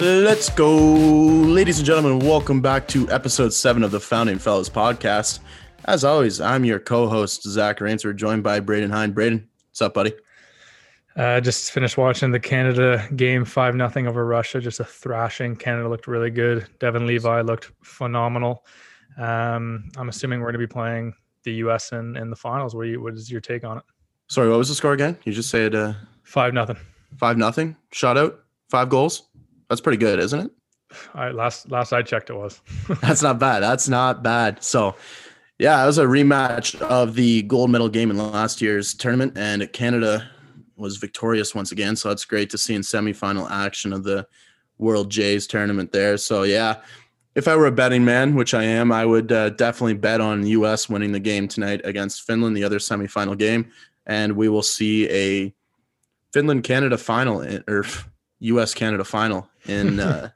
Let's go, ladies and gentlemen. Welcome back to episode seven of the Founding Fellows podcast. As always, I'm your co-host Zach Rains. We're joined by Braedon Hine. Braedon, what's up, buddy? Uh, just finished watching the Canada game, five nothing over Russia. Just a thrashing. Canada looked really good. Devon Levi looked phenomenal. Um, I'm assuming we're going to be playing the U.S. in, in the finals. What, you, what is your take on it? Sorry, what was the score again? You just said uh, five nothing. Five nothing. Shot out. Five goals. That's pretty good, isn't it? I, last last I checked, it was. That's not bad. That's not bad. So, yeah, it was a rematch of the gold medal game in last year's tournament, and Canada was victorious once again. So it's great to see in semifinal action of the World Jays tournament there. So yeah, if I were a betting man, which I am, I would uh, definitely bet on U.S. winning the game tonight against Finland, the other semifinal game, and we will see a Finland Canada final or U.S. Canada final in uh,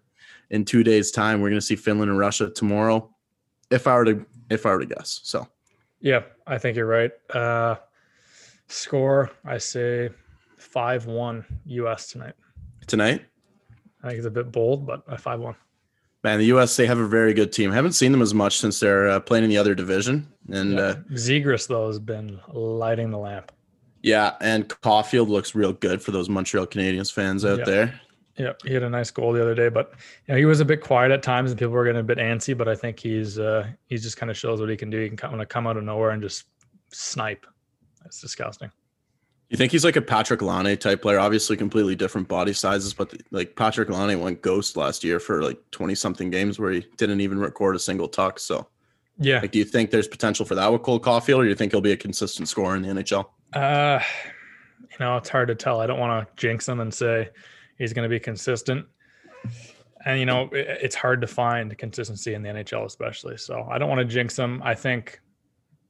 in two days' time. We're going to see Finland and Russia tomorrow. If I were to if I were to guess, so yeah, I think you're right. Uh, score, I say five one U.S. tonight. Tonight, I think it's a bit bold, but a five one. Man, the U.S. they have a very good team. I haven't seen them as much since they're uh, playing in the other division. And yeah. uh, Zegras though has been lighting the lamp. Yeah, and Caufield looks real good for those Montreal Canadiens fans out yeah. there. Yeah, he had a nice goal the other day, but you know he was a bit quiet at times, and people were getting a bit antsy. But I think he's uh, he just kind of shows what he can do. He can kind of come out of nowhere and just snipe. It's disgusting. You think he's like a Patrik Laine type player? Obviously, completely different body sizes, but the, like Patrik Laine went ghost last year for like twenty something games where he didn't even record a single tuck. So, yeah, like, do you think there's potential for that with Cole Caufield, or do you think he'll be a consistent scorer in the NHL? Uh, you know, it's hard to tell. I don't want to jinx him and say he's going to be consistent. And you know, it, it's hard to find consistency in the NHL, especially. So I don't want to jinx him. I think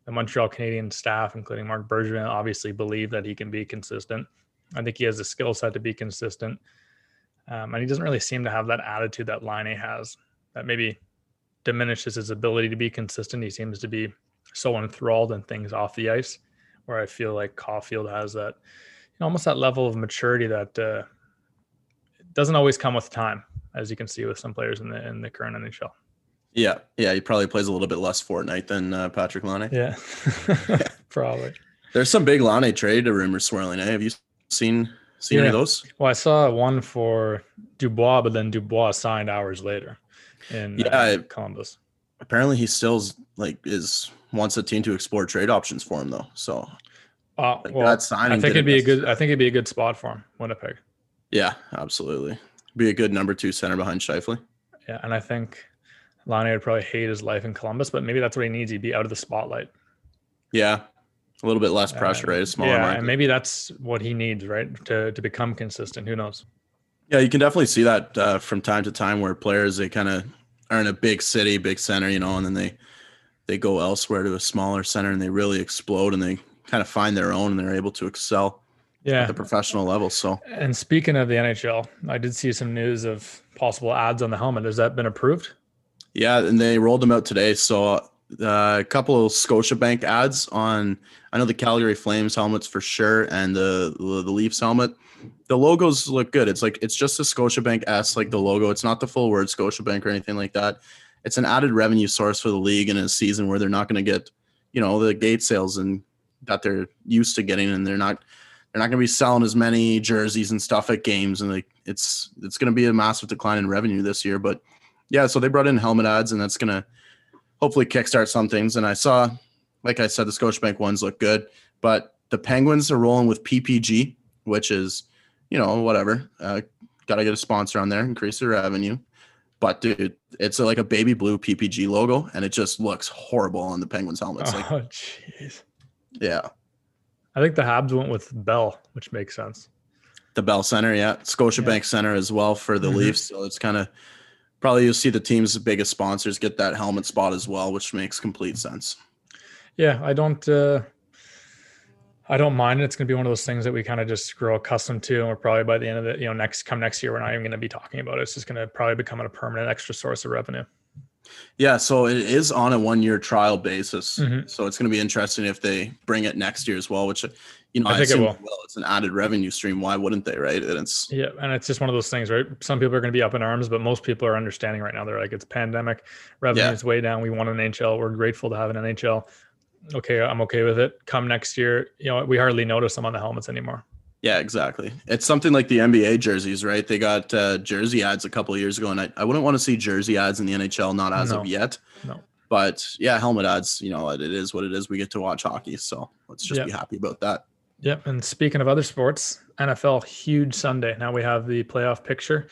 the Montreal Canadian staff, including Marc Bergevin, obviously believe that he can be consistent. I think he has the skill set to be consistent. Um, and he doesn't really seem to have that attitude that Laine has that maybe diminishes his ability to be consistent. He seems to be so enthralled in things off the ice, where I feel like Caufield has that, you know, almost that level of maturity that uh, doesn't always come with time, as you can see with some players in the in the current NHL. Yeah, yeah, he probably plays a little bit less Fortnite than uh, Patrik Laine. Yeah, probably. There's some big Laine trade rumors swirling. Eh? Have you seen seen yeah. any of those? Well, I saw one for Dubois, but then Dubois signed hours later in yeah, uh, Columbus. Apparently, he still like is wants the team to explore trade options for him though. So, uh, like well, I think it'd be a good. I think it'd be a good spot for him, Winnipeg. Yeah, absolutely. Be a good number two center behind Scheifele. Yeah, and I think Lonnie would probably hate his life in Columbus, but maybe that's what he needs. He'd be out of the spotlight. Yeah, a little bit less pressure, uh, right? A smaller yeah, market. and maybe that's what he needs, right, to to become consistent. Who knows? Yeah, you can definitely see that uh, from time to time where players they kind of are in a big city, big center, you know, and then they they go elsewhere to a smaller center and they really explode and they kind of find their own and they're able to excel yeah. at the professional level. So, and speaking of the NHL, I did see some news of possible ads on the helmet. Has that been approved? Yeah, and they rolled them out today. So uh, a couple of Scotiabank ads on I know the Calgary Flames helmets for sure, and the the, the Leafs helmet. The logos look good. It's like it's just a Scotiabank S, like the logo. It's not the full word Scotiabank or anything like that. It's an added revenue source for the league in a season where they're not going to get, you know, the gate sales and that they're used to getting, and they're not they're not going to be selling as many jerseys and stuff at games, and like it's it's going to be a massive decline in revenue this year. But yeah, so they brought in helmet ads, and that's going to hopefully kickstart some things. And I saw, like I said, the Scotiabank ones look good, but the Penguins are rolling with PPG, which is, you know, whatever. Uh, Got to get a sponsor on there, increase their revenue. But dude, it's a, like a baby blue PPG logo, and it just looks horrible on the Penguins helmets. Like, oh, jeez. Yeah. I think the Habs went with Bell, which makes sense. The Bell Center, yeah. Scotiabank yeah. Center as well for the mm-hmm. Leafs. So it's kind of probably you'll see the team's biggest sponsors get that helmet spot as well, which makes complete sense. Yeah, I don't uh I don't mind it. It's gonna be one of those things that we kind of just grow accustomed to. And we're probably by the end of the, you know, next come next year, we're not even gonna be talking about it. It's just gonna probably become a permanent extra source of revenue. Yeah, so it is on a one-year trial basis. Mhm. So it's going to be interesting if they bring it next year as well. Which, you know, I I, think it will. Well, it's an added revenue stream. Why wouldn't they? Right? And it's Yeah, and it's just one of those things, right? Some people are going to be up in arms, but most people are understanding right now. They're like, it's pandemic, revenue is way down. We want an NHL. We're grateful to have an NHL. Okay, I'm okay with it. Come next year, you know, we hardly notice them on the helmets anymore. Yeah, exactly. It's something like the NBA jerseys, right? They got uh, jersey ads a couple of years ago, and I, I wouldn't want to see jersey ads in the NHL, not as No. of yet. No. But yeah, helmet ads. You know, it is what it is. We get to watch hockey, so let's just Yeah. be happy about that. Yep. And speaking of other sports, NFL huge Sunday. Now we have the playoff picture.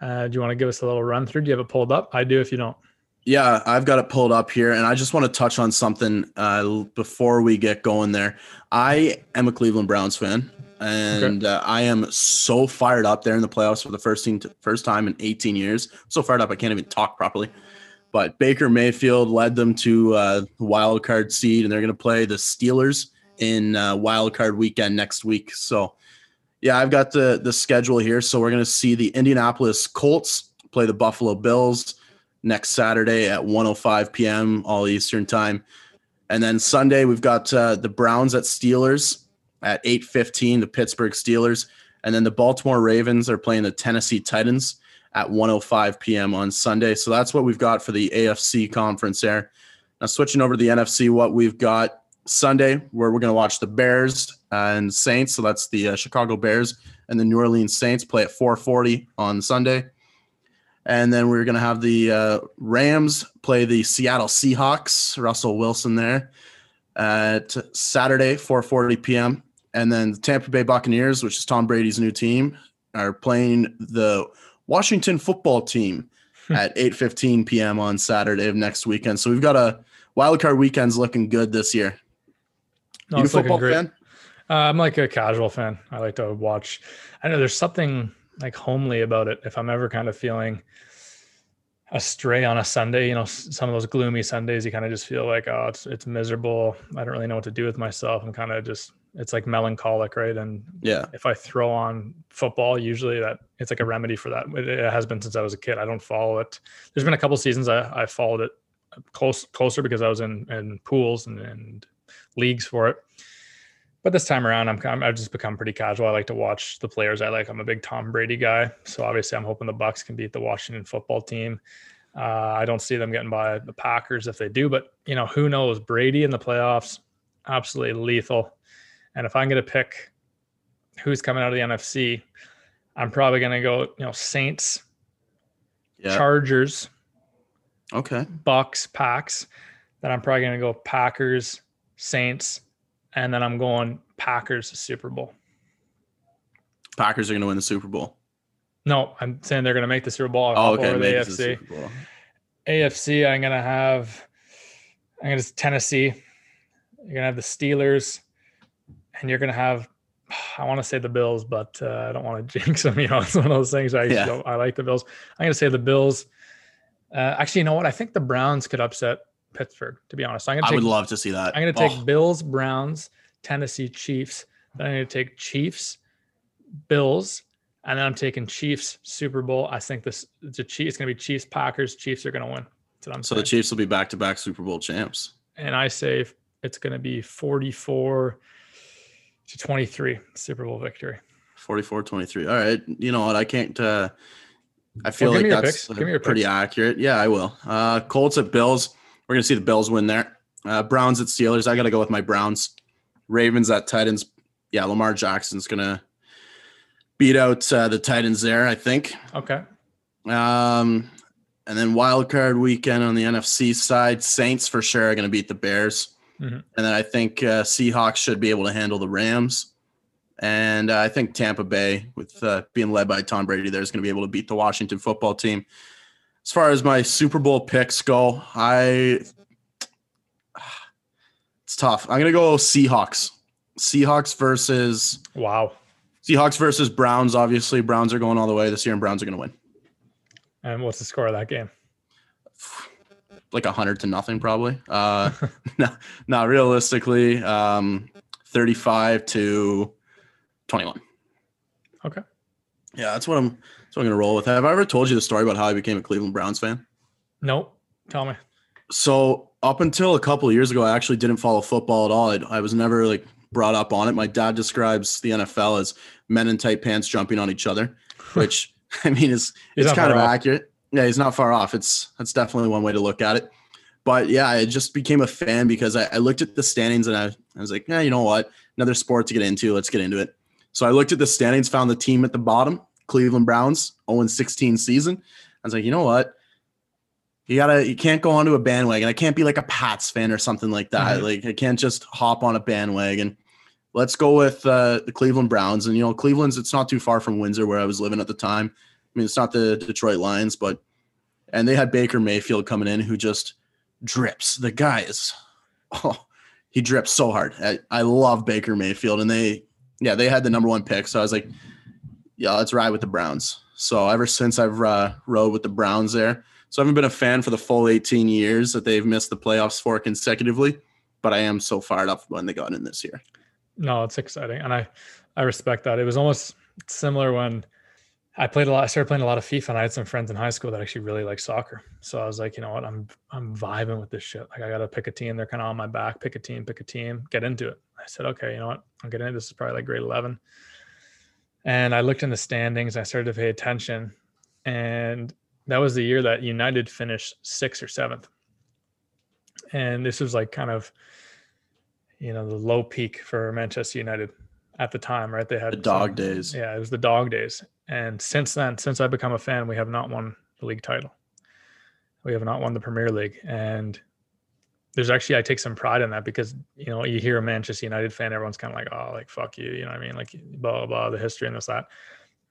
Uh, do you want to give us a little run through? Do you have it pulled up? I do. If you don't, Yeah, I've got it pulled up here, and I just want to touch on something uh, before we get going there. I am a Cleveland Browns fan, and uh, I am so fired up there in the playoffs for the first team first time in 18 years. So fired up, I can't even talk properly. But Baker Mayfield led them to uh, wild card seed, and they're going to play the Steelers in uh, wild card weekend next week. So, yeah, I've got the the schedule here. So we're going to see the Indianapolis Colts play the Buffalo Bills next Saturday at 1:05 p.m. all Eastern time, and then Sunday we've got uh, the Browns at Steelers at 8:15. The Pittsburgh Steelers, and then the Baltimore Ravens are playing the Tennessee Titans at 1:05 p.m. on Sunday. So that's what we've got for the AFC conference there. Now switching over to the NFC, what we've got Sunday, where we're going to watch the Bears and Saints. So that's the uh, Chicago Bears and the New Orleans Saints play at 4:40 on Sunday. And then we're going to have the uh, Rams play the Seattle Seahawks. Russell Wilson there at Saturday, 4:40 p.m. And then the Tampa Bay Buccaneers, which is Tom Brady's new team, are playing the Washington Football Team at 8:15 p.m. on Saturday of next weekend. So we've got a wild card weekends looking good this year. no, you a football fan? Uh, I'm like a casual fan. I like to watch. I know there's something like homely about it. If I'm ever kind of feeling astray on a Sunday, you know, some of those gloomy Sundays, you kind of just feel like, oh, it's it's miserable. I don't really know what to do with myself. I'm kind of just, it's like melancholic, right? And Yeah. if I throw on football, usually that it's like a remedy for that. It, it has been since I was a kid. I don't follow it. There's been a couple seasons I, I followed it close closer because I was in in pools and, and leagues for it. But this time around, I'm, I'm I've just become pretty casual. I like to watch the players I like. I'm a big Tom Brady guy, so obviously I'm hoping the Bucs can beat the Washington football team. Uh, I don't see them getting by the Packers if they do, but you know who knows? Brady in the playoffs, absolutely lethal. And if I'm going to pick who's coming out of the NFC, I'm probably going to go, you know, Saints, Yeah. Chargers, Okay. Bucs, Packs. Then I'm probably going to go Packers, Saints, and then I'm going Packers Super Bowl. Packers are going to win the Super Bowl. No, I'm saying they're going to make the Super Bowl. Oh, okay. over the the AFC. Super Bowl. AFC, I'm going to have, I'm going to Tennessee. You're going to have the Steelers, and you're going to have, I want to say the Bills, but uh, I don't want to jinx them. You know, it's one of those things. I Yeah. don't- I like the Bills. I'm going to say the Bills. Uh, actually, you know what? I think the Browns could upset Pittsburgh. To be honest, I'm going to I would love to see that. I'm going to take Oh, Bills, Browns, Tennessee Chiefs. Then I'm going to take Chiefs, Bills, and then I'm taking Chiefs Super Bowl. I think this the Chiefs it's going to be Chiefs Packers. Chiefs are going to win. That's what I'm so saying. the Chiefs will be back to back Super Bowl champs. and I say it's going to be 44 to 23 Super Bowl victory. 44 23. All right. You know what? I can't. Uh, I feel give like that's picks. Give me your pretty picks. accurate. Yeah, I will. Uh, Colts at Bills. We're going to see the Bills win there. Uh, Browns at Steelers. I got to go with my Browns. Ravens at Titans. Yeah, Lamar Jackson's going to beat out uh, the Titans there, I think. Okay. Um, and then wild card weekend on the NFC side, Saints for sure are going to beat the Bears, Mhm. and then I think uh, Seahawks should be able to handle the Rams, and uh, I think Tampa Bay, with uh, being led by Tom Brady, there is going to be able to beat the Washington Football Team. As far as my Super Bowl picks go, I it's tough. I'm going to go Seahawks. Seahawks versus Wow. Seahawks versus Browns. Obviously, Browns are going all the way this year, and Browns are going to win. And what's the score of that game? like a hundred to nothing probably. Uh, no, not realistically. Um, thirty-five to twenty-one. Okay. Yeah, that's what I'm. That's what I'm gonna roll with. Have I ever told you the story about how I became a Cleveland Browns fan? Nope. Tell me. So up until a couple of years ago, I actually didn't follow football at all. I, I was never like brought up on it. My dad describes the NFL as men in tight pants jumping on each other, which I mean is it's kind of accurate. Yeah, he's not far off. It's that's definitely one way to look at it. But yeah, I just became a fan because I, I looked at the standings and I, I was like, yeah, you know what? Another sport to get into. Let's get into it. So I looked at the standings, found the team at the bottom, Cleveland Browns, 0 16 season. I was like, you know what? You gotta, you can't go onto a bandwagon. I can't be like a Pats fan or something like that. Mhm. Like I can't just hop on a bandwagon. Let's go with uh, the Cleveland Browns. And you know, Cleveland's it's not too far from Windsor where I was living at the time. I mean, it's not the Detroit Lions, but and they had Baker Mayfield coming in who just drips. The guy is, oh, he drips so hard. I, I love Baker Mayfield, and they, yeah, they had the number one pick. So I was like, yeah, let's ride with the Browns. So ever since I've uh, rode with the Browns there, so I haven't been a fan for the full 18 years that they've missed the playoffs for consecutively, but I am so fired up when they got in this year. No, it's exciting, and I I respect that. It was almost similar when I played a lot. I started playing a lot of FIFA, and I had some friends in high school that actually really like soccer. So I was like, you know what, I'm I'm vibing with this shit. Like I got to pick a team. They're kind of on my back. Pick a team. Pick a team. Get into it. I said, okay, you know what, I'm getting. It. This is probably like grade 11, and I looked in the standings. I started to pay attention, and that was the year that United finished sixth or seventh. And this was like kind of you know the low peak for Manchester United at the time, right? They had The dog some- days. Yeah, it was the dog days. And since then, since I've become a fan, we have not won the league title. We have not won the Premier League, and there's actually I take some pride in that because you know you hear a Manchester United fan, everyone's kind of like, oh, like fuck you, you know what I mean? Like blah blah blah, the history and this that.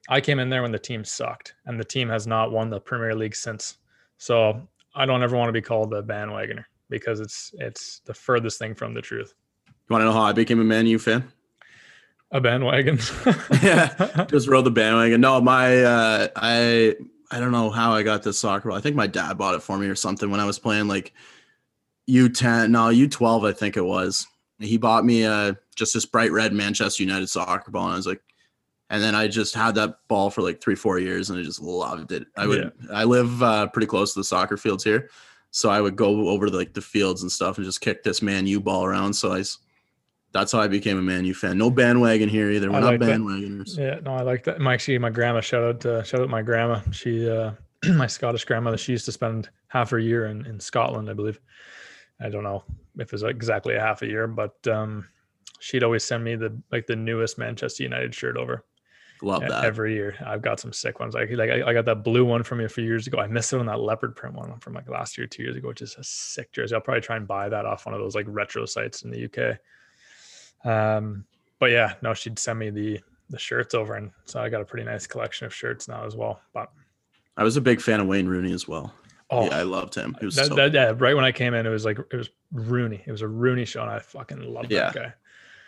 I came in there when the team sucked, and the team has not won the Premier League since. So I don't ever want to be called a bandwagoner because it's it's the furthest thing from the truth. You want to know how I became a Man U fan? A bandwagon. Yeah. just rode the bandwagon. No, my uh I I don't know how I got this soccer ball. I think my dad bought it for me or something when I was playing like U10, no, U12 I think it was. He bought me uh just this bright red Manchester United soccer ball and I was like and then I just had that ball for like 3 4 years and I just loved it. I would I live uh pretty close to the soccer fields here. So I would go over to like the fields and stuff and just kick this Man U ball around so I that's how I became a Man U fan. No bandwagon here either. We're I not like that. bandwagoners. Yeah, no, I like that. My actually, my grandma shout out to shout out my grandma. She, uh, my Scottish grandmother, she used to spend half her year in, in Scotland, I believe. I don't know if it was exactly a half a year, but um, she'd always send me the like the newest Manchester United shirt over Love that. every year. I've got some sick ones. Like like I, I got that blue one from you a few years ago. I missed it on that leopard print one from like last year, two years ago, which is a sick jersey. I'll probably try and buy that off one of those like retro sites in the UK. Um, but yeah, no, she'd send me the the shirts over, and so I got a pretty nice collection of shirts now as well. But I was a big fan of Wayne Rooney as well. oh, yeah, I loved him. He was that, so that- yeah, right when I came in, it was like it was Rooney. It was a Rooney show, and I fucking loved Yeah. that guy.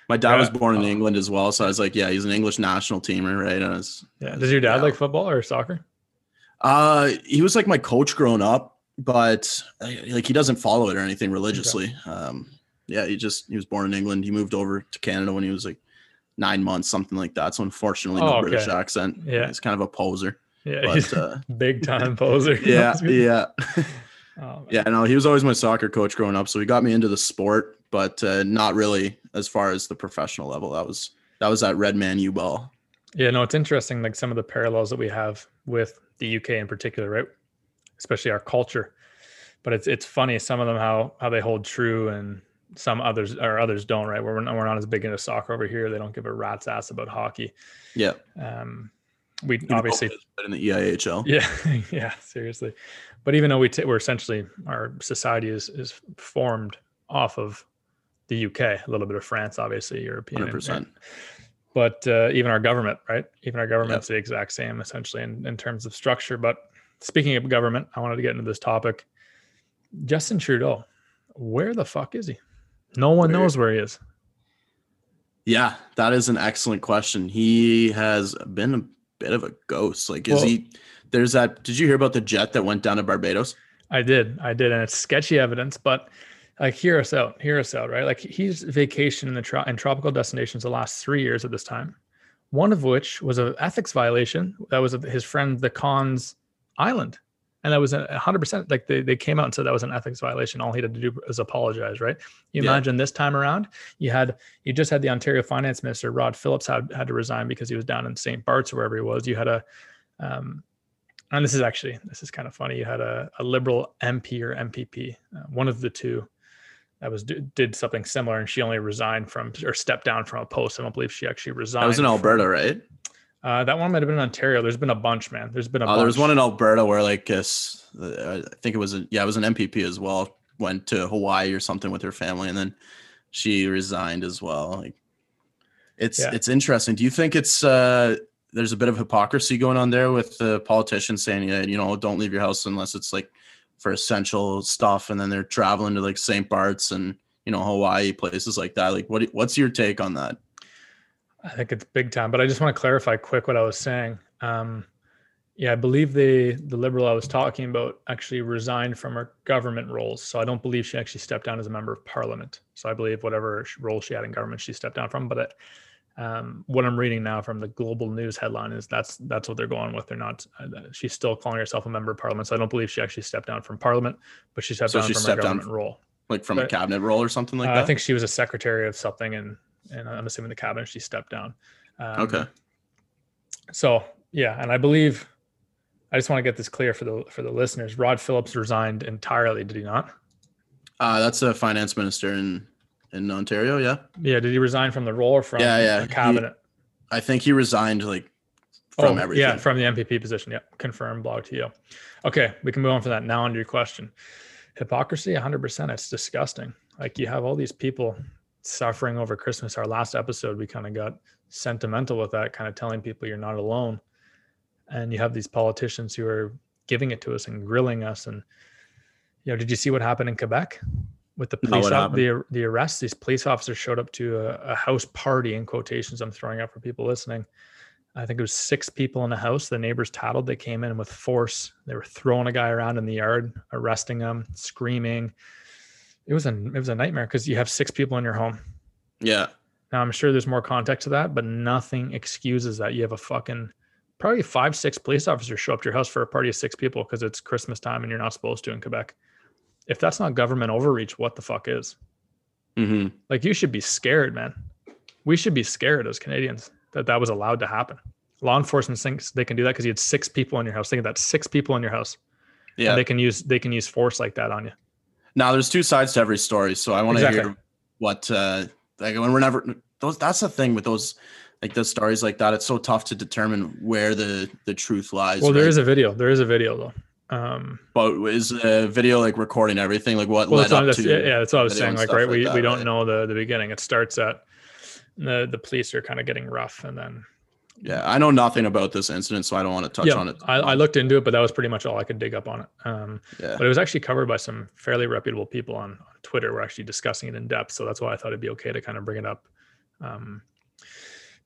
my dad was born in Oh. England as well, so I was like, yeah, he's an English national teamer, right? And I was, Yeah. Was- Does your dad yeah. like football or soccer? Uh, he was like my coach growing up, but like he doesn't follow it or anything religiously. Um, yeah, he just he was born in England. He moved over to Canada when he was like nine months, something like that. So unfortunately, no Oh, British accent. Yeah. he's kind of a poser. Yeah, he's But uh, a big time poser. yeah, yeah. Oh. Yeah, no, he was always my soccer coach growing up, so he got me into the sport, but uh, not really as far as the professional level. That was that was that red man U ball. Yeah, no, it's interesting, like some of the parallels that we have with the UK in particular, right? Especially our culture. But it's it's funny some of them how how they hold true and some others or others don't, right? Where we're not, we're not as big into soccer over here. They don't give a rat's ass about hockey. Yeah, Um, we obviously, played in the EIHL. yeah, yeah, seriously. But even though we t- we're essentially our society is is formed off of the UK, a little bit of France, obviously European, percent. but uh, even our government, right? Even our government's the exact same essentially in, in terms of structure. But speaking of government, I wanted to get into this topic. Justin Trudeau, where the fuck is he? No one Where- knows where he is. Yeah, that is an excellent question. He has been a bit of a ghost. Like, is Well- he? There's that. Did you hear about the jet that went down to Barbados? I did, I did, and it's sketchy evidence, but like hear us out, hear us out, right? Like he's vacationed in the tro- in tropical destinations the last three years at this time. One of which was an ethics violation that was his friend the Khan's island, and that was a hundred percent like they, they came out and said that was an ethics violation. All he had to do was apologize, right? You Yeah. imagine this time around, you had you just had the Ontario Finance Minister Rod Phillips had had to resign because he was down in St. Bart's or wherever he was. You had a um, and this is actually this is kind of funny. You had a, a liberal MP or MPP, uh, one of the two, that was did something similar, and she only resigned from or stepped down from a post. I don't believe she actually resigned. That was in from- Alberta, right? Uh, that one might have been in Ontario. There's been a bunch, man. There's been a Uh, bunch. there was one in Alberta where like uh, I think it was a, yeah, it was an MPP as well. Went to Hawaii or something with her family, and then she resigned as well. Like, it's Yeah. it's interesting. Do you think it's uh there's a bit of hypocrisy going on there with the politicians saying yeah, you know, don't leave your house unless it's like for essential stuff, and then they're traveling to like St. Bart's and you know Hawaii places like that. Like, what what's your take on that? I think it's big time, but I just want to clarify quick what I was saying. Um, yeah, I believe the the liberal I was talking about actually resigned from her government roles. So I don't believe she actually stepped down as a member of parliament. So I believe whatever role she had in government, she stepped down from. But it, um, what I'm reading now from the global news headline is that's that's what they're going with. They're not. Uh, she's still calling herself a member of parliament. So I don't believe she actually stepped down from parliament, but she stepped So down she from stepped her down government role. Like from a cabinet role or something like Uh, that? I think she was a secretary of something, and and I'm assuming the cabinet she stepped down. Um, okay. So yeah, and I believe I just want to get this clear for the for the listeners. Rod Phillips resigned entirely, did he not? Uh, that's a finance minister in in Ontario. Yeah, Yeah, did he resign from the role or from Yeah, yeah, the he- cabinet? I think he resigned like from oh, everything. Yeah, from the MPP position. Yeah, confirmed. Blog to you. Okay, we can move on from that. Now, on to your question. Hypocrisy, 100%. It's disgusting. Like you have all these people suffering over Christmas. Our last episode, we kind of got sentimental with that, kind of telling people you're not alone. And you have these politicians who are giving it to us and grilling us. And, you know, did you see what happened in Quebec? With the police, what op- the the arrests, these police officers showed up to a, a house party in quotations. I'm throwing out for people listening. I think it was six people in a house. The neighbors tattled. They came in with force. They were throwing a guy around in the yard, arresting him, screaming. It was a it was a nightmare because you have six people in your home. yeah, Now I'm sure there's more context to that, but nothing excuses that. You have a fucking probably five, six police officers show up to your house for a party of six people because it's Christmas time and you're not supposed to in Quebec. If that's not government overreach, what the fuck is? hmm Like you should be scared, man. We should be scared as Canadians that that was allowed to happen. Law enforcement thinks they can do that because you had six people in your house. Think of that, six people in your house. yeah. And they can use they can use force like that on you. Now there's two sides to every story, so I want to Exactly. hear what uh like when we're never those. That's the thing with those like those stories like that. It's so tough to determine where the the truth lies. Well, there right? is a video. There is a video though. Um, but is the video like recording everything? Like what well, led up to? yeah, yeah, that's what I was saying. Like, right, like we, that, we don't right? know the the beginning. It starts at the the police are kind of getting rough, and then Yeah, I know nothing about this incident, so I don't want to touch yeah, on it. I, I looked into it, but that was pretty much all I could dig up on it. Um, Yeah, but it was actually covered by some fairly reputable people on, on Twitter. We're actually discussing it in depth, so that's why I thought it'd be okay to kind of bring it up. Um,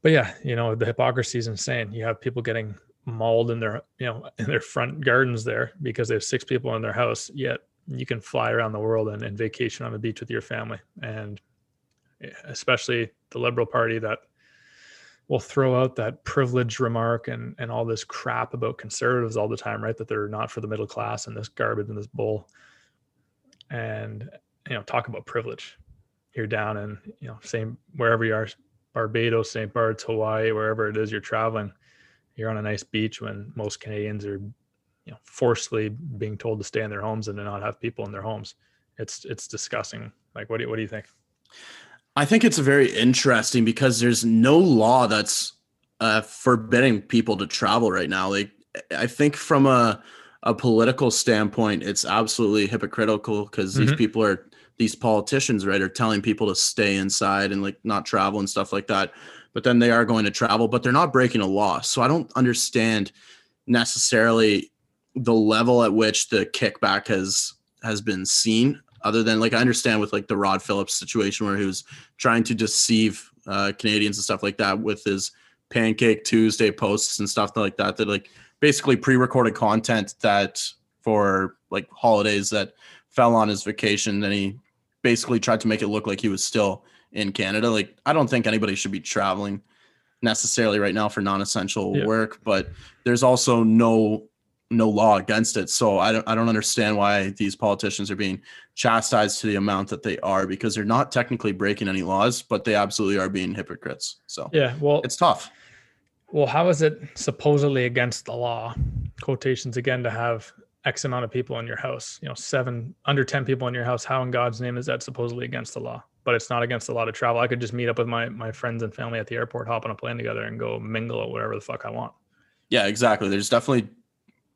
but yeah, you know, the hypocrisy is insane. You have people getting mauled in their, you know, in their front gardens there because they have six people in their house. Yet you can fly around the world and, and vacation on the beach with your family, and especially the Liberal Party that will throw out that privilege remark and and all this crap about conservatives all the time, right? That they're not for the middle class and this garbage and this bull. And you know, talk about privilege. You're down in, you know, same wherever you are, Barbados, St. Bart's, Hawaii, wherever it is you're traveling, you're on a nice beach when most Canadians are, you know, forcefully being told to stay in their homes and to not have people in their homes. It's it's disgusting. Like what do you what do you think? I think it's very interesting because there's no law that's uh, forbidding people to travel right now. Like, I think from a a political standpoint, it's absolutely hypocritical because these Mhm. people are these politicians, right, are telling people to stay inside and like not travel and stuff like that. But then they are going to travel, but they're not breaking a law. So I don't understand necessarily the level at which the kickback has has been seen other than like I understand with like the Rod Phillips situation where he was trying to deceive uh, Canadians and stuff like that with his Pancake Tuesday posts and stuff like that. That like basically pre-recorded content that for like holidays that fell on his vacation. Then he basically tried to make it look like he was still in Canada. Like I don't think anybody should be traveling necessarily right now for non-essential Yeah. work, but there's also no no law against it. So I don't I don't understand why these politicians are being chastised to the amount that they are because they're not technically breaking any laws, but they absolutely are being hypocrites. So yeah, well, it's tough. Well, how is it supposedly against the law? Quotations again to have X amount of people in your house. You know, seven under ten people in your house. How in God's name is that supposedly against the law? But it's not against a lot of travel. I could just meet up with my my friends and family at the airport, hop on a plane together, and go mingle at whatever the fuck I want. Yeah, exactly. There's definitely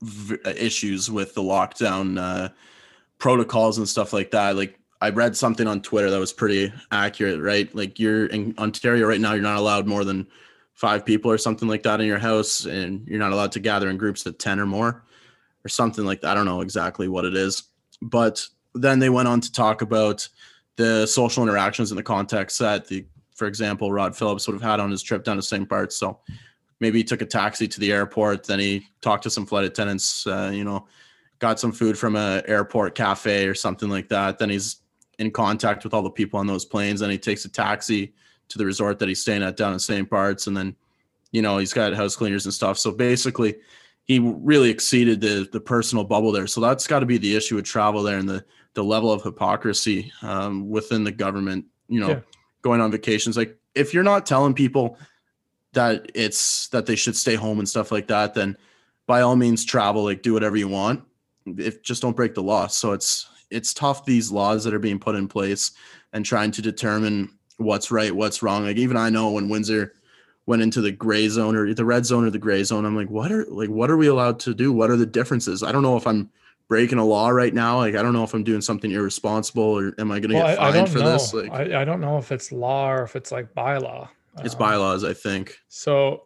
v- issues with the lockdown uh, protocols and stuff like that. Like I read something on Twitter that was pretty accurate, right? Like you're in Ontario right now, you're not allowed more than five people or something like that in your house, and you're not allowed to gather in groups of 10 or more or something like that. I don't know exactly what it is. But then they went on to talk about the social interactions in the context that the, for example, Rod Phillips would have had on his trip down to St. Bart's. So maybe he took a taxi to the airport, then he talked to some flight attendants, uh, you know, got some food from a airport cafe or something like that. Then he's in contact with all the people on those planes. Then he takes a taxi to the resort that he's staying at down in St. Bart's, and then, you know, he's got house cleaners and stuff. So basically, he really exceeded the the personal bubble there. So that's got to be the issue with travel there and the the level of hypocrisy um, within the government. You know, yeah. going on vacations. Like if you're not telling people that it's that they should stay home and stuff like that, then by all means travel. Like do whatever you want. If just don't break the law. So it's it's tough these laws that are being put in place and trying to determine what's right, what's wrong. Like even I know when Windsor went into the gray zone or the red zone or the gray zone, I'm like, what are like what are we allowed to do? What are the differences? I don't know if I'm breaking a law right now. Like I don't know if I'm doing something irresponsible or am I going to well, get fined for know. this? Like I, I, don't know if it's law or if it's like bylaw. It's um, bylaws, I think. So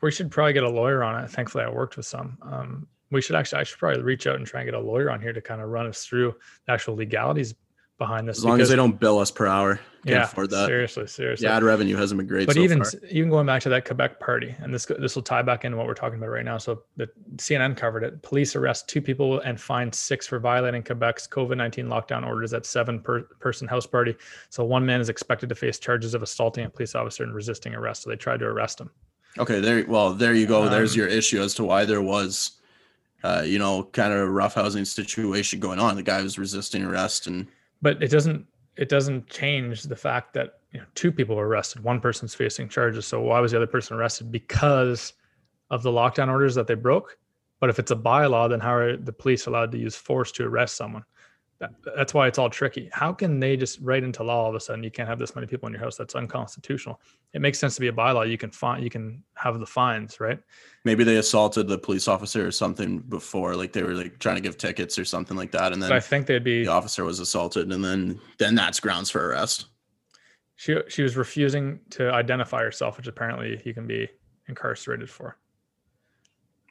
we should probably get a lawyer on it. Thankfully, I worked with some. Um, we should actually, I should probably reach out and try and get a lawyer on here to kind of run us through the actual legalities behind this. As long because, as they don't bill us per hour. Can't yeah, afford that. Seriously, seriously. The ad revenue hasn't been great. But so even far. even going back to that Quebec party, and this this will tie back into what we're talking about right now. So the CNN covered it. Police arrest two people and find six for violating Quebec's COVID nineteen lockdown orders at seven per, person house party. So one man is expected to face charges of assaulting a police officer and resisting arrest. So they tried to arrest him. Okay, there. Well, there you go. Um, There's your issue as to why there was, uh, you know, kind of a rough housing situation going on. The guy was resisting arrest, and but it doesn't it doesn't change the fact that you know, two people were arrested. One person's facing charges. So why was the other person arrested? Because of the lockdown orders that they broke. But if it's a bylaw, then how are the police allowed to use force to arrest someone? That, that's why it's all tricky. How can they just write into law all of a sudden you can't have this many people in your house? That's unconstitutional. It makes sense to be a bylaw. You can find you can have the fines, right? Maybe they assaulted the police officer or something before, like they were like trying to give tickets or something like that, and then I think they'd be the officer was assaulted, and then then that's grounds for arrest. She she was refusing to identify herself, which apparently you can be incarcerated for.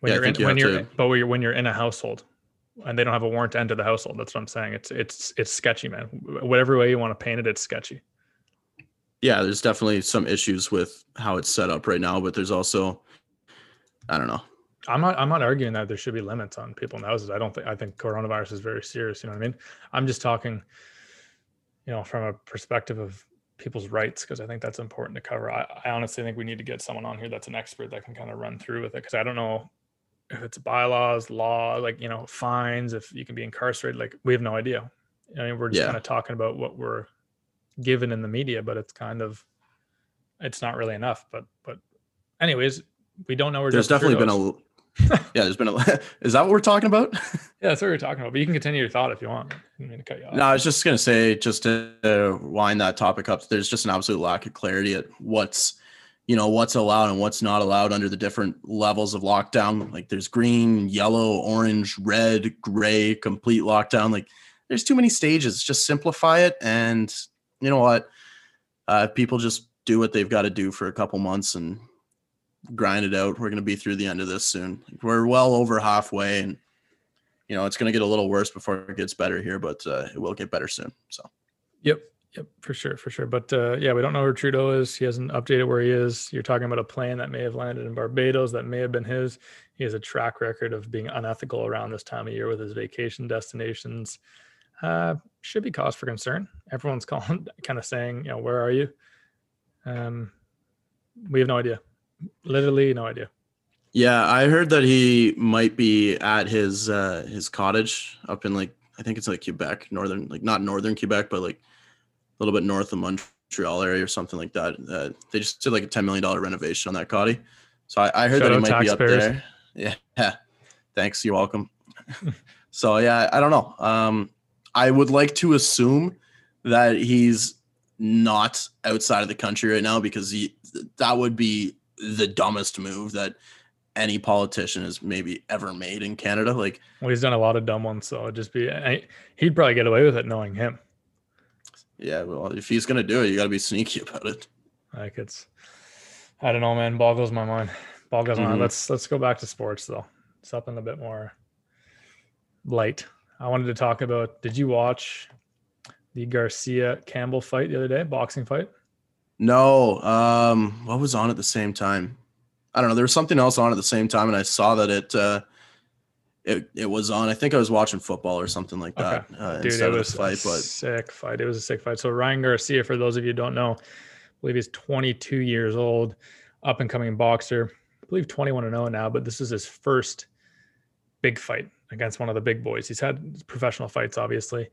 When yeah, you're in, you when you're to... but when you're when you're in a household and they don't have a warrant to enter the household. That's what I'm saying. It's it's it's sketchy, man. Whatever way you want to paint it, it's sketchy. Yeah, there's definitely some issues with how it's set up right now, but there's also I don't know. I'm not I'm not arguing that there should be limits on people in houses. I don't think I think coronavirus is very serious, you know what I mean? I'm just talking you know from a perspective of people's rights because I think that's important to cover. I, I honestly think we need to get someone on here that's an expert that can kind of run through with it because I don't know if it's bylaws, law, like you know, fines, if you can be incarcerated, like we have no idea. I mean, we're just yeah. kind of talking about what we're given in the media, but it's kind of it's not really enough. But but anyways, we don't know where there's definitely been a yeah, there's been a is that what we're talking about? yeah, that's what we're talking about. But you can continue your thought if you want. I mean to cut you off. No, I was just gonna say, just to wind that topic up, there's just an absolute lack of clarity at what's you know what's allowed and what's not allowed under the different levels of lockdown. Like there's green yellow orange red gray complete lockdown. Like there's too many stages. Just simplify it and you know what? Uh, people just do what they've got to do for a couple months and grind it out. We're going to be through the end of this soon. We're well over halfway and you know it's going to get a little worse before it gets better here but uh, it will get better soon so. Yep Yep, for sure, for sure. But uh, yeah, we don't know where Trudeau is. He hasn't updated where he is. You're talking about a plane that may have landed in Barbados that may have been his. He has a track record of being unethical around this time of year with his vacation destinations. Uh, should be cause for concern. Everyone's calling, kind of saying, you know, where are you? Um, we have no idea. Literally no idea. Yeah, I heard that he might be at his uh his cottage up in like I think it's like Quebec, northern like not northern Quebec, but like little bit north of Montreal area or something like that. Uh, they just did like a ten million dollar renovation on that cotty. So I, I heard Shout that he might be up there. Yeah, yeah. Thanks, you're welcome. so yeah, I don't know. Um, I would like to assume that he's not outside of the country right now because he that would be the dumbest move that any politician has maybe ever made in Canada. Like, Well, he's done a lot of dumb ones, so it'd just be I, he'd probably get away with it knowing him. Yeah, well, if he's gonna do it, you got to be sneaky about it. Like it's, I don't know, man. Boggles my mind. Boggles my mind. Mhm. Let's let's go back to sports though. Something a bit more light. I wanted to talk about. Did you watch the Garcia Campbell fight the other day? Boxing fight. No, um, what was on at the same time? I don't know. There was something else on at the same time, and I saw that it uh, it it was on. I think I was watching football or something like that uh, Dude, instead it of was fight. a But sick fight. It was a sick fight. So Ryan Garcia, for those of you who don't know, I believe he's 22 years old, up and coming boxer. I believe 21 and 0 now, but this is his first big fight against one of the big boys. He's had professional fights, obviously.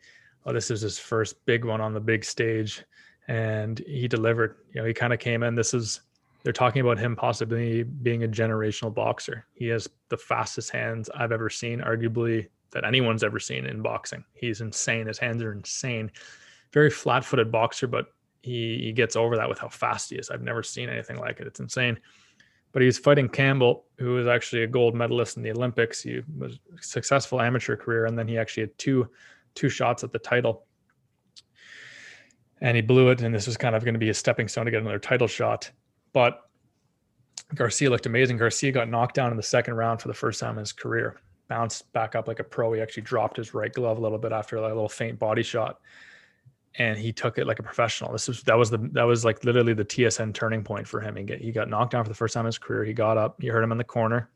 Oh, this is his first big one on the big stage, and he delivered. You know, he kind of came in. This is they're talking about him possibly being a generational boxer. He has the fastest hands I've ever seen, arguably that anyone's ever seen in boxing. He's insane. His hands are insane. Very flat-footed boxer, but he, he gets over that with how fast he is. I've never seen anything like it. It's insane. But he's fighting Campbell, who was actually a gold medalist in the Olympics. He was a successful amateur career, and then he actually had two two shots at the title. And he blew it, and this was kind of going to be a stepping stone to get another title shot. But Garcia looked amazing. Garcia got knocked down in the second round for the first time in his career. Bounced back up like a pro. He actually dropped his right glove a little bit after a little feint body shot, and he took it like a professional. This was that was the that was like literally the TSN turning point for him. He get he got knocked down for the first time in his career. He got up. You heard him in the corner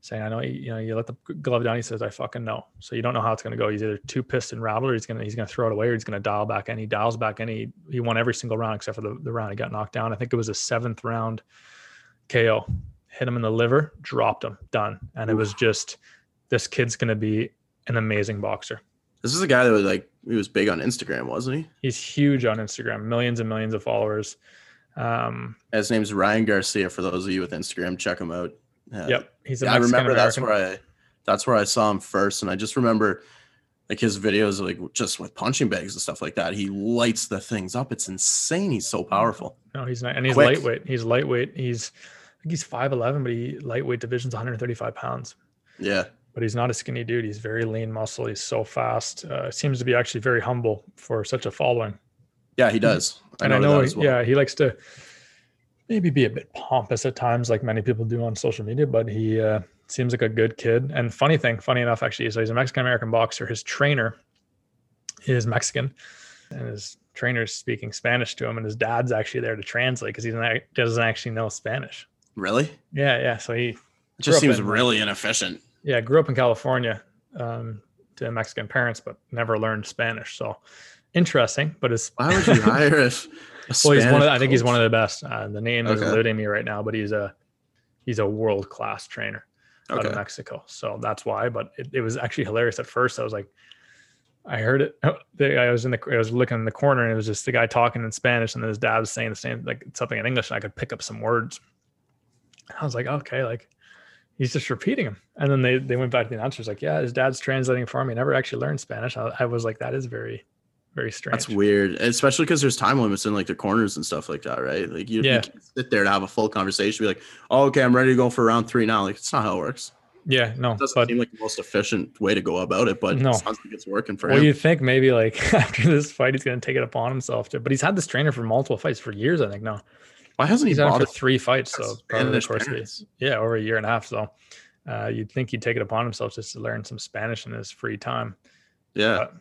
saying, "I know you, know you let the glove down." He says, "I fucking know." So you don't know how it's going to go. He's either too pissed and rattled, or he's gonna he's gonna throw it away, or he's gonna dial back. And he dials back, he he won every single round except for the, the round he got knocked down. I think it was a seventh round KO. Hit him in the liver, dropped him, done. And it was just this kid's gonna be an amazing boxer. this is a guy that was like he was big on Instagram, wasn't he? He's huge on Instagram, millions and millions of followers. Um, His name's Ryan Garcia. For those of you with Instagram, check him out. Uh, yep, he's a Yeah, I remember that's where I that's where I saw him first, and I just remember like his videos, like just with punching bags and stuff like that. He lights the things up. It's insane. He's so powerful. No, he's not, and he's Quick. lightweight. He's lightweight. He's I think he's five eleven, but he lightweight division's 135 pounds. Yeah, But he's not a skinny dude. He's very lean muscle. He's so fast. Uh, seems to be actually very humble for such a following. yeah, he does. and I know, as well. yeah, he likes to maybe be a bit pompous at times, like many people do on social media. But he uh, seems like a good kid. And funny thing, funny enough, actually, so he's a Mexican American boxer. His trainer is Mexican, and his trainer's speaking Spanish to him, and his dad's actually there to translate because he doesn't, actually know Spanish. Really? Yeah, yeah. So he just seems in- really inefficient. yeah, grew up in California um, to Mexican parents, but never learned Spanish. So interesting, but it's Why would you hire well, he's one of the, I think he's one of the best. Uh, the name is eluding me right now, but he's a he's a world class trainer out of Mexico. So that's why. But it, it was actually hilarious at first. I was like, I heard it. I was in the I was looking in the corner and it was just the guy talking in Spanish and then his dad was saying the same like something in English and I could pick up some words. I was like, okay, like he's just repeating them. And then they they went back to the announcers like, yeah, his dad's translating for me. Never actually learned Spanish. I, I was like, that is very very strange. That's weird, especially because there's time limits in like the corners and stuff like that, right? Like you, Yeah. you can't sit there to have a full conversation, be like, "Oh, okay, I'm ready to go for round three now." Like it's not how it works. Yeah, no, It doesn't but seem like the most efficient way to go about it, but No. it sounds like it's working for Well, him. Well, you think maybe like after this fight, he's going to take it upon himself to, but he's had this trainer for multiple fights for years, I think. No, Why hasn't he he's had him for three fights. So probably the course of the- yeah, over a year and a half. So uh, you'd think he'd take it upon himself just to learn some Spanish in his free time. Yeah, But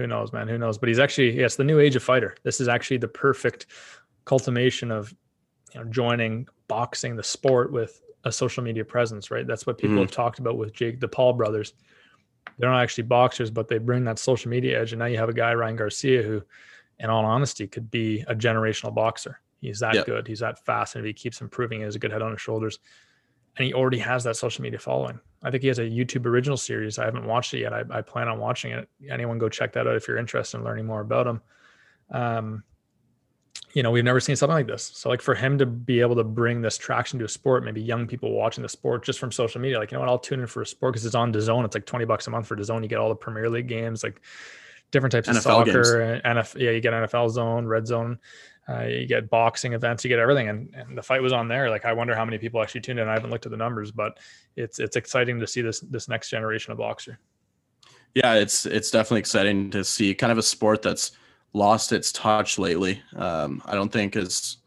who knows, man? Who knows? But he's actually, yes, the new age of fighter. This is actually the perfect cultivation of you know joining boxing, the sport, with a social media presence, right? That's what people Mhm. have talked about with Jake, the Paul brothers. They're not actually boxers, but they bring that social media edge. And now you have a guy, Ryan Garcia, who, in all honesty, could be a generational boxer. He's that Yeah. good. He's that fast. And if he keeps improving, he has a good head on his shoulders. And he already has that social media following. I think he has a YouTube original series. I haven't watched it yet. I, I plan on watching it. Anyone go check that out if you're interested in learning more about him. Um, you know, we've never seen something like this. So, like for him to be able to bring this traction to a sport, maybe young people watching the sport just from social media, like you know what, I'll tune in for a sport because it's on DAZN. It's like twenty bucks a month for DAZN. You get all the Premier League games, like different types NFL of soccer, and NFL. Yeah, you get NFL Zone, Red Zone. Uh, you get boxing events, you get everything, and, and the fight was on there. Like I wonder how many people actually tuned in. I haven't looked at the numbers, but it's it's exciting to see this this next generation of boxer. Yeah, it's it's definitely exciting to see kind of a sport that's lost its touch lately. Um, I don't think as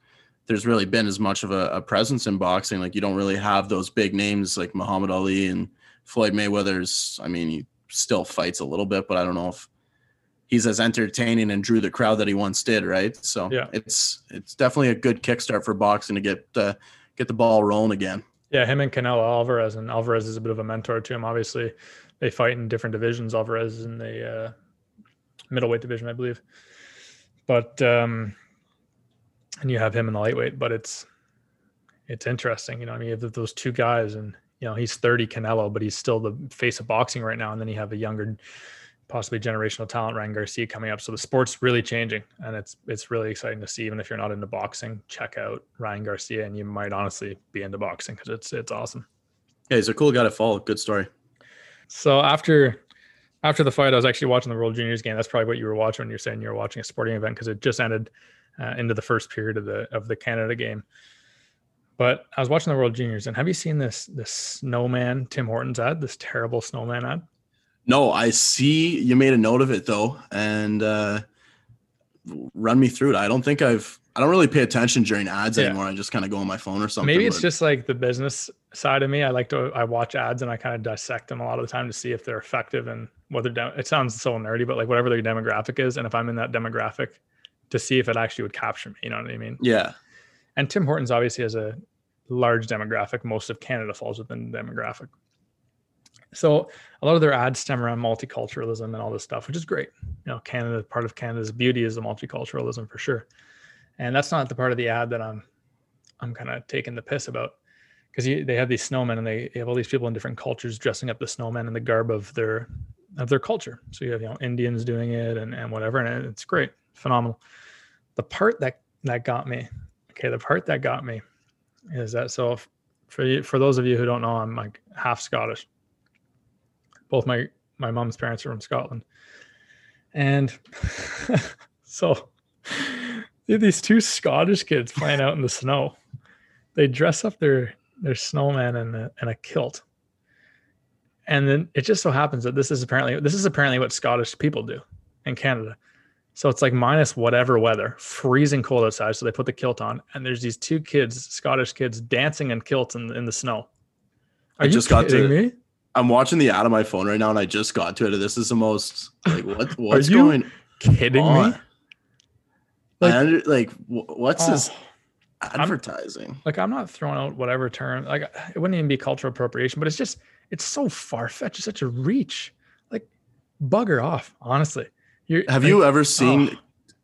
there's really been as much of a, a, presence in boxing. Like you don't really have those big names like Muhammad Ali and Floyd Mayweather's. I mean, he still fights a little bit, but I don't know if he's as entertaining and drew the crowd that he once did, right? So yeah. it's it's definitely a good kickstart for boxing to get uh, get the ball rolling again. Yeah, him and Canelo Alvarez, and Alvarez is a bit of a mentor to him. Obviously, they fight in different divisions. Alvarez is in the uh, middleweight division, I believe, but um, and you have him in the lightweight. But it's it's interesting, you know. I mean, you have those two guys, and you know he's 30, Canelo, but he's still the face of boxing right now. And then you have a younger possibly generational talent, Ryan Garcia coming up. So the sport's really changing, and it's it's really exciting to see. Even if you're not into boxing, check out Ryan Garcia, and you might honestly be into boxing because it's it's awesome. Yeah, he's a cool guy to follow. Good story. So after after the fight, I was actually watching the World Juniors game. That's probably what you were watching when you're saying you were watching a sporting event because it just ended uh, into the first period of the of the Canada game. But I was watching the World Juniors, and have you seen this this snowman Tim Hortons ad? This terrible snowman ad. No, I see you made a note of it though, and uh, run me through it. I don't think I've. I don't really pay attention during ads yeah. anymore. I just kind of go on my phone or something. Maybe it's but... just like the business side of me. I like to. I watch ads and I kind of dissect them a lot of the time to see if they're effective and whether. De- it sounds so nerdy, but like whatever their demographic is, and if I'm in that demographic, to see if it actually would capture me. You know what I mean? Yeah. And Tim Hortons obviously has a large demographic. Most of Canada falls within the demographic. So a lot of their ads stem around multiculturalism and all this stuff, which is great. You know, Canada, part of Canada's beauty is the multiculturalism for sure. And that's not the part of the ad that I'm I'm kind of taking the piss about because they have these snowmen and they have all these people in different cultures dressing up the snowmen in the garb of their of their culture. So you have you know Indians doing it and, and whatever, and it's great, phenomenal. The part that that got me, okay, the part that got me is that so if, for you, for those of you who don't know, I'm like half Scottish both my my mom's parents are from Scotland, and so these two Scottish kids playing out in the snow. They dress up their their snowman in a, in a kilt, and then it just so happens that this is apparently this is apparently what Scottish people do in Canada. So it's like minus whatever weather, freezing cold outside. So they put the kilt on, and there's these two kids, Scottish kids, dancing in kilts in, in the snow. Are I just got to me? I'm watching the ad on my phone right now, and I just got to it. This is the most like what what's going? Kidding on? me? Like, under, like what's oh, this advertising? I'm, like I'm not throwing out whatever term. Like it wouldn't even be cultural appropriation, but it's just it's so far fetched. It's such a reach. Like bugger off. Honestly, You're, have like, you ever seen oh.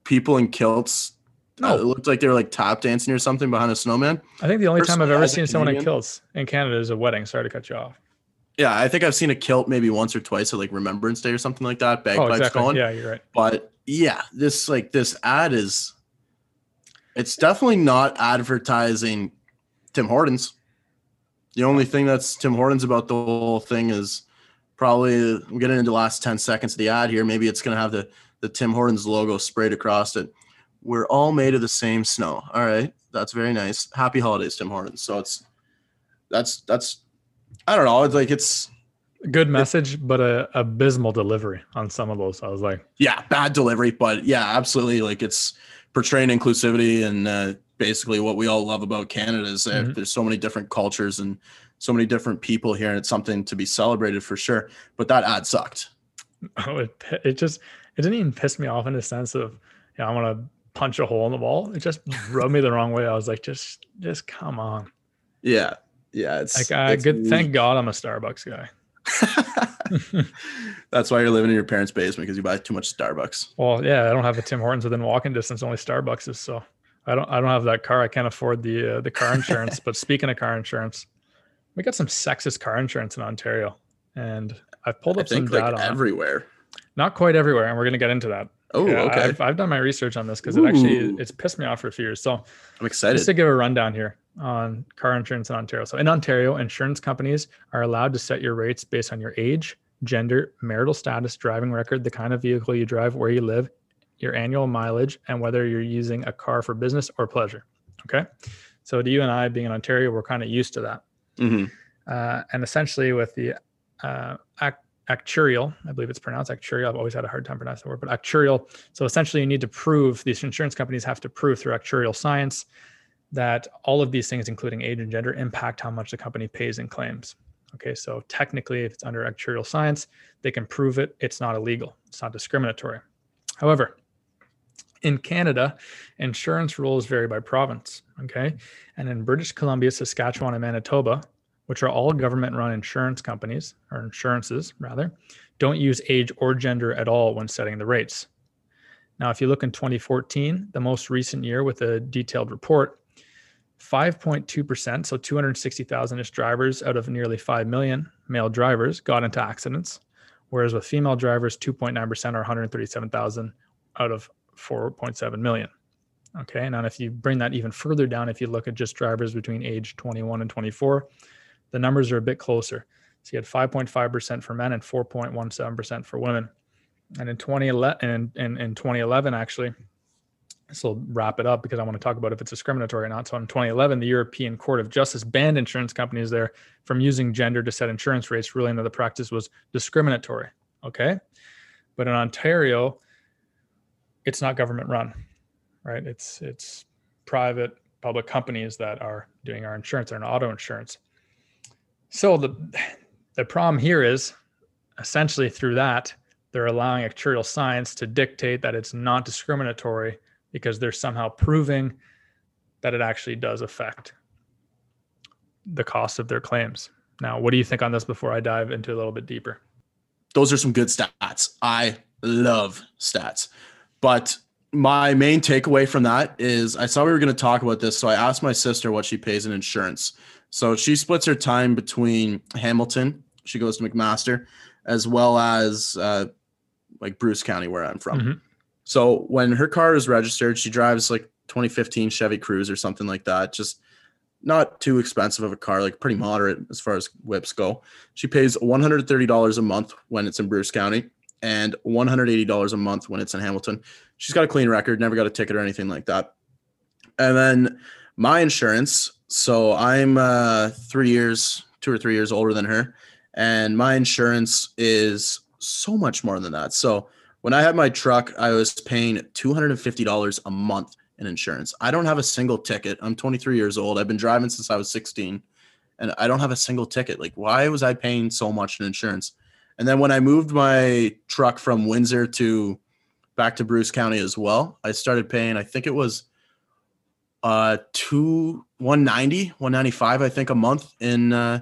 people in kilts? No, uh, it looked like they were like tap dancing or something behind a snowman. I think the only Personally, time I've ever seen someone in kilts in Canada is a wedding. Sorry to cut you off. Yeah, I think I've seen a kilt maybe once or twice at like Remembrance Day or something like that. Bagpipes oh, exactly. calling. Yeah, you're right. But yeah, this like this ad is it's definitely not advertising Tim Hortons. The only thing that's Tim Hortons about the whole thing is probably I'm getting into the last 10 seconds of the ad here. Maybe it's gonna have the the Tim Hortons logo sprayed across it. We're all made of the same snow. All right. That's very nice. Happy holidays, Tim Hortons. So it's that's that's I don't know. It's like it's good message, it, but a abysmal delivery on some of those. I was like, yeah, bad delivery, but yeah, absolutely. Like it's portraying inclusivity and uh, basically what we all love about Canada is that mm-hmm. there's so many different cultures and so many different people here, and it's something to be celebrated for sure. But that ad sucked. Oh, it it just it didn't even piss me off in the sense of yeah, I want to punch a hole in the wall. It just rubbed me the wrong way. I was like, just just come on. Yeah, yeah, it's like uh, it's good. Thank God I'm a Starbucks guy. That's why you're living in your parents' basement because you buy too much Starbucks. Well, yeah, I don't have a Tim Hortons within walking distance. Only Starbucks is so. I don't. I don't have that car. I can't afford the uh, the car insurance. but speaking of car insurance, we got some sexist car insurance in Ontario, and I've pulled I up some think like data. on everywhere. Not quite everywhere, and we're going to get into that. Oh, Yeah, okay. I've, I've done my research on this because it actually it's pissed me off for a few years. So I'm excited. just to give a rundown here on car insurance in Ontario. So in Ontario, insurance companies are allowed to set your rates based on your age, gender, marital status, driving record, the kind of vehicle you drive, where you live, your annual mileage, and whether you're using a car for business or pleasure. Okay. So to you and I being in Ontario, we're kind of used to that. hmm Uh, and essentially with the uh, ac- actuarial, I believe it's pronounced actuarial. I've always had a hard time pronouncing the word, but actuarial. So essentially, you need to prove these insurance companies have to prove through actuarial science that all of these things, including age and gender, impact how much the company pays in claims. Okay, so technically, if it's under actuarial science, they can prove it. It's not illegal. It's not discriminatory. However, in Canada, insurance rules vary by province. Okay, and in British Columbia, Saskatchewan, and Manitoba, which are all government run insurance companies or insurances rather, don't use age or gender at all when setting the rates. Now, if you look in 2014, the most recent year with a detailed report, 5.2%, so 260,000 ish drivers out of nearly 5 million male drivers got into accidents, whereas with female drivers, 2.9% or 137,000 out of 4.7 million. Okay, and then if you bring that even further down, if you look at just drivers between age 21 and 24, the numbers are a bit closer. So you had 5.5% for men and 4.17% for women. And in 2011, and in, in 2011, actually, this will wrap it up because I want to talk about if it's discriminatory or not. So in 2011, the European Court of Justice banned insurance companies there from using gender to set insurance rates, ruling that the practice was discriminatory. Okay. But in Ontario, it's not government run, right? It's it's private public companies that are doing our insurance and auto insurance. So the the problem here is essentially through that they're allowing actuarial science to dictate that it's not discriminatory because they're somehow proving that it actually does affect the cost of their claims. Now, what do you think on this before I dive into a little bit deeper? Those are some good stats. I love stats. But my main takeaway from that is I saw we were going to talk about this. So I asked my sister what she pays in insurance. So she splits her time between Hamilton, she goes to McMaster, as well as uh, like Bruce County, where I'm from. Mhm. So when her car is registered, she drives like 2015 Chevy Cruze or something like that. Just not too expensive of a car, like pretty moderate as far as whips go. She pays $130 a month when it's in Bruce County and $180 a month when it's in Hamilton. She's got a clean record, never got a ticket or anything like that. And then my insurance. So I'm uh, three years, two or three years older than her. And my insurance is so much more than that. So when I had my truck, I was paying $250 a month in insurance. I don't have a single ticket. I'm 23 years old. I've been driving since I was 16 and I don't have a single ticket. Like, why was I paying so much in insurance? And then when I moved my truck from Windsor to back to Bruce County as well, I started paying, I think it was uh two 190 195 i think a month in uh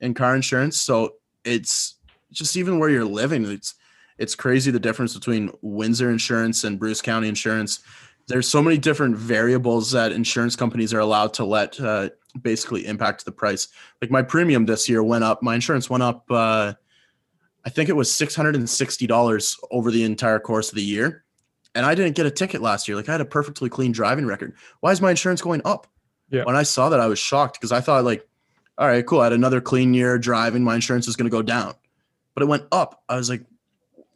in car insurance so it's just even where you're living it's it's crazy the difference between windsor insurance and bruce county insurance. There's so many different variables that insurance companies are allowed to let uh, basically impact the price. Like my premium this year went up my insurance went up uh i think it was $660 over the entire course of the year and i didn't get a ticket last year. Like i had a perfectly clean driving record. Why is my insurance going up? Yeah. when i saw that i was shocked because i thought like all right cool i had another clean year driving my insurance is going to go down. But it went up. I was like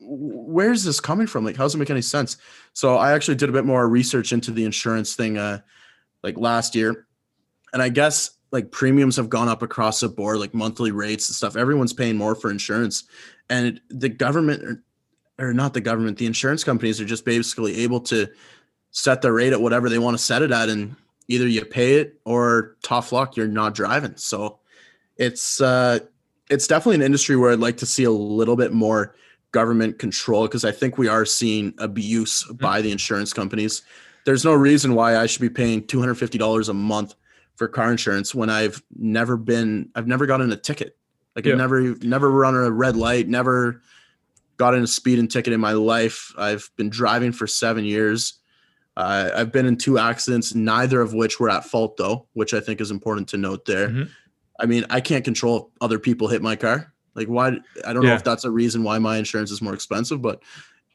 where's this coming from? Like how does it make any sense? So i actually did a bit more research into the insurance thing uh like last year. And i guess like premiums have gone up across the board like monthly rates and stuff. Everyone's paying more for insurance. And the government or, or not the government the insurance companies are just basically able to set the rate at whatever they want to set it at. And either you pay it or tough luck you're not driving. So it's uh it's definitely an industry where i'd like to see a little bit more government control because i think we are seeing abuse by the insurance companies there's no reason why i should be paying $250 a month for car insurance when i've never been i've never gotten a ticket like Yeah. i've never never run a red light never gotten a speeding ticket in my life i've been driving for seven years uh, I've been in two accidents, neither of which were at fault, though, which I think is important to note there. Mhm. I mean, I can't control if other people hit my car. Like, why? I don't know if that's a reason why my insurance is more expensive, but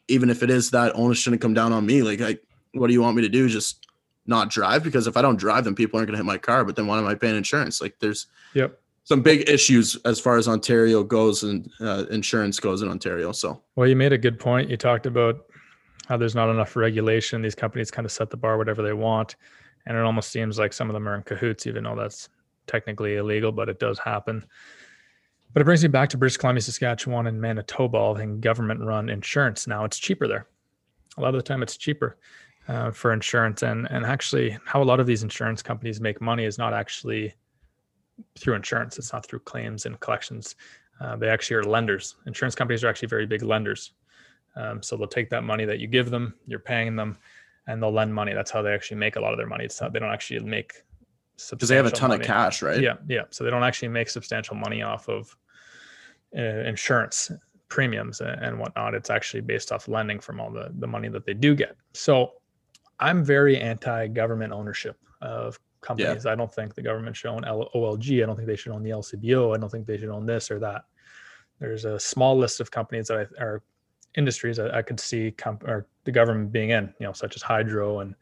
even if it is, that onus shouldn't come down on me. Like, I, what do you want me to do? Just not drive? Because if I don't drive, then people aren't going to hit my car. But then why am I paying insurance? Like, there's Yep. some big issues as far as Ontario goes and uh, insurance goes in Ontario. So, Well, you made a good point. You talked about how there's not enough regulation. These companies kind of set the bar whatever they want. And it almost seems like some of them are in cahoots, even though that's technically illegal, but it does happen. But it brings me back to British Columbia, Saskatchewan, and Manitoba, all in government run insurance. Now it's cheaper there. A lot of the time it's cheaper uh, for insurance. And, and actually, how a lot of these insurance companies make money is not actually through insurance, it's not through claims and collections. Uh, they actually are lenders. Insurance companies are actually very big lenders. Um, so they'll take that money that you give them, you're paying them, and they'll lend money. That's how they actually make a lot of their money. It's not, they don't actually make because they have a ton of money. cash, right? Yeah, yeah. So they don't actually make substantial money off of insurance premiums and whatnot. It's actually based off lending from all the the money that they do get. So I'm very anti-government ownership of companies. I don't think the government should own L- OLG. I don't think they should own the LCBO. I don't think they should own this or that. There's a small list of companies that I, are industries that I could see comp- or the government being in, you know, such as hydro and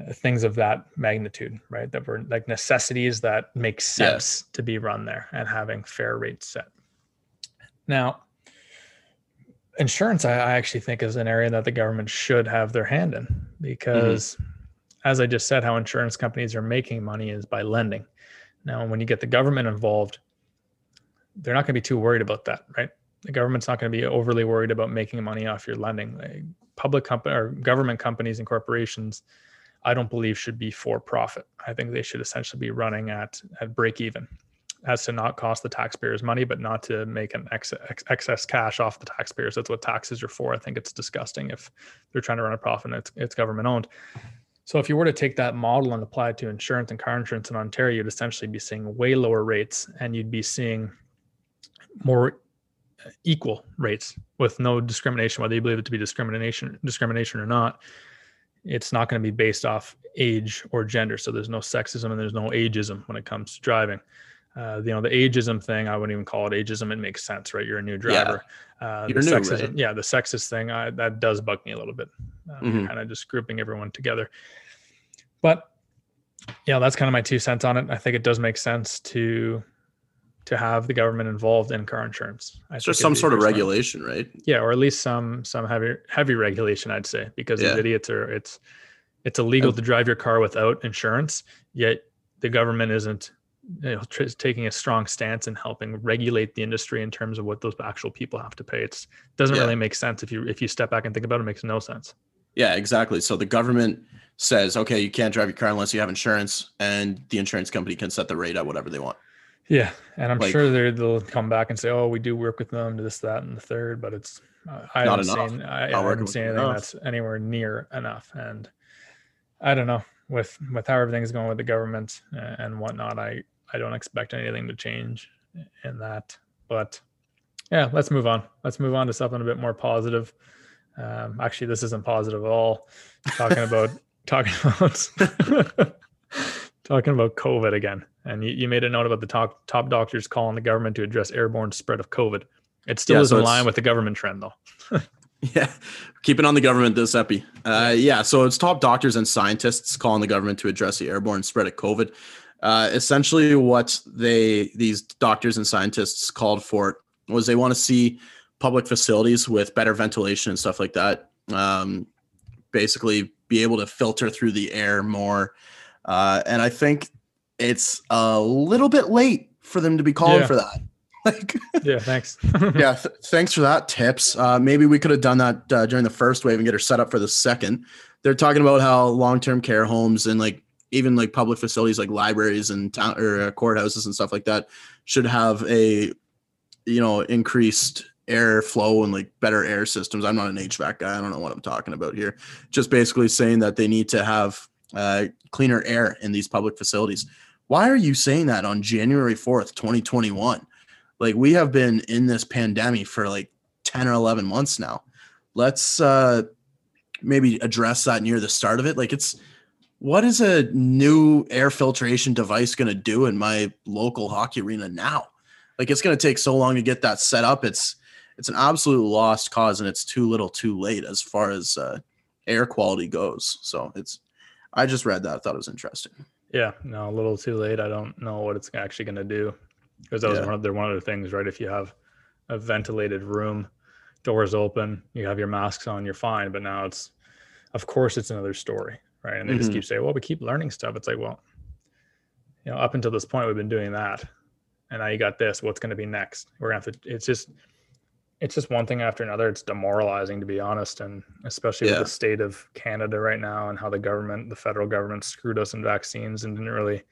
uh, things of that magnitude, right? That were like necessities that make sense to be run there and having fair rates set. Now, insurance, I, I actually think is an area that the government should have their hand in because, as I just said, how insurance companies are making money is by lending. Now, when you get the government involved, they're not going to be too worried about that, right? The government's not going to be overly worried about making money off your lending. Like public company or government companies and corporations, I don't believe should be for profit. I think they should essentially be running at at break even, as to not cost the taxpayers money, but not to make an ex- ex- excess cash off the taxpayers. That's what taxes are for. I think it's disgusting if they're trying to run a profit and it's, it's government owned. So if you were to take that model and apply it to insurance and car insurance in Ontario, you'd essentially be seeing way lower rates, and you'd be seeing more equal rates with no discrimination, whether you believe it to be discrimination discrimination or not. It's not going to be based off age or gender. So there's no sexism and there's no ageism when it comes to driving. Uh, you know, the ageism thing, I wouldn't even call it ageism. It makes sense, right? You're a new driver. Uh, You're the new, sexism, right? yeah, the sexist thing, I, that does bug me a little bit. Um, Mhm. Kind of just grouping everyone together. But yeah, that's kind of my two cents on it. I think it does make sense to to have the government involved in car insurance. I It's think just some sort of regulation, right? Yeah, or at least some some heavy heavy regulation, I'd say, because Yeah. these idiots are it's it's illegal to drive your car without insurance, yet the government isn't you know, tr- taking a strong stance and helping regulate the industry in terms of what those actual people have to pay. It's doesn't Yeah. really make sense if you if you step back and think about it. It makes no sense. Yeah, exactly. So the government says, okay, you can't drive your car unless you have insurance, and the insurance company can set the rate at whatever they want. Yeah, and I'm Like- sure they'll come back and say, "Oh, we do work with them to this, that, and the third, but it's uh, I Not haven't enough. seen I, I haven't seen anything enough. that's anywhere near enough. And I don't know with with how everything's going with the government uh, and whatnot. I I don't expect anything to change in that. But yeah, let's move on. Let's move on to something a bit more positive. Um, actually, this isn't positive at all. Talking about talking about talking about COVID again. And you, you made a note about the top top doctors calling the government to address airborne spread of COVID. It still Yeah, is so in line with the government trend, though. Yeah, keeping on the government this epi. Uh, yeah, so it's top doctors and scientists calling the government to address the airborne spread of COVID. Uh, essentially, what they these doctors and scientists called for was they want to see public facilities with better ventilation and stuff like that. Um, basically, be able to filter through the air more. Uh, and I think it's a little bit late for them to be calling Yeah. for that. Like, yeah, thanks. yeah, th- thanks for that tips. Uh, maybe we could have done that uh, during the first wave and get her set up for the second. They're talking about how long-term care homes and like even like public facilities like libraries and town or uh, courthouses and stuff like that should have a you know increased air flow and like better air systems. I'm not an HVAC guy. I don't know what I'm talking about here. Just basically saying that they need to have uh, cleaner air in these public facilities. Why are you saying that on January 4th, 2021? Like we have been in this pandemic for like 10 or 11 months now. Let's uh maybe address that near the start of it. Like it's what is a new air filtration device going to do in my local hockey arena now? Like it's going to take so long to get that set up. It's it's an absolute lost cause, and it's too little, too late as far as uh, air quality goes. So it's I just read that. I thought it was interesting. Yeah, no, a little too late. I don't know what it's actually going to do because that was Yeah. one of the one of the things, right? If you have a ventilated room, doors open, you have your masks on, you're fine. But now it's, of course, it's another story, right? And they just Mhm. keep saying, "Well, we keep learning stuff." It's like, well, you know, up until this point, we've been doing that, and now you got this. What's going to be next? We're gonna have to. It's just, it's just one thing after another. It's demoralizing, to be honest, and especially Yeah. with the state of Canada right now and how the government, the federal government, screwed us in vaccines and didn't really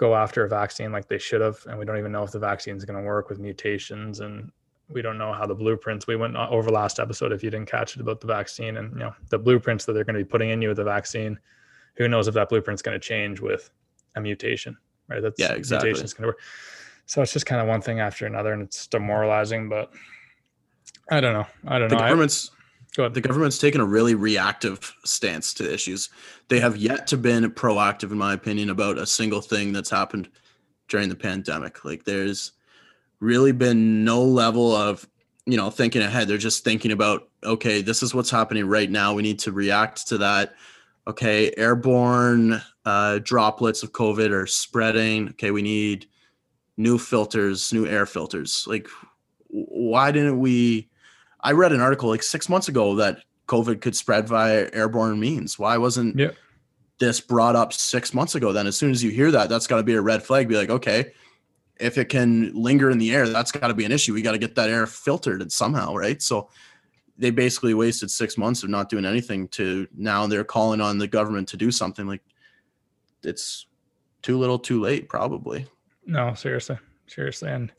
go after a vaccine like they should have. And we don't even know if the vaccine is going to work with mutations and we don't know how the blueprints we went uh, over last episode if you didn't catch it about the vaccine and you know the blueprints that they're going to be putting in you with the vaccine who knows if that blueprint's going to change with a mutation right that's Yeah, exactly. mutation's going to work so it's just kind of one thing after another and it's demoralizing but i don't know i don't The know government's go ahead. the government's taken a really reactive stance to issues. They have yet to been proactive, in my opinion, about a single thing that's happened during the pandemic. Like there's really been no level of you know thinking ahead. They're just thinking about okay, this is what's happening right now. We need to react to that. Okay, airborne uh, droplets of COVID are spreading. Okay, we need new filters, new air filters. Like, why didn't we? I read an article like six months ago that COVID could spread via airborne means. Why wasn't Yeah. this brought up six months ago? Then, as soon as you hear that, that's got to be a red flag. Be like, okay, if it can linger in the air, that's got to be an issue. We got to get that air filtered somehow, right? So they basically wasted six months of not doing anything to now they're calling on the government to do something. Like it's too little, too late, probably. No, seriously, seriously, and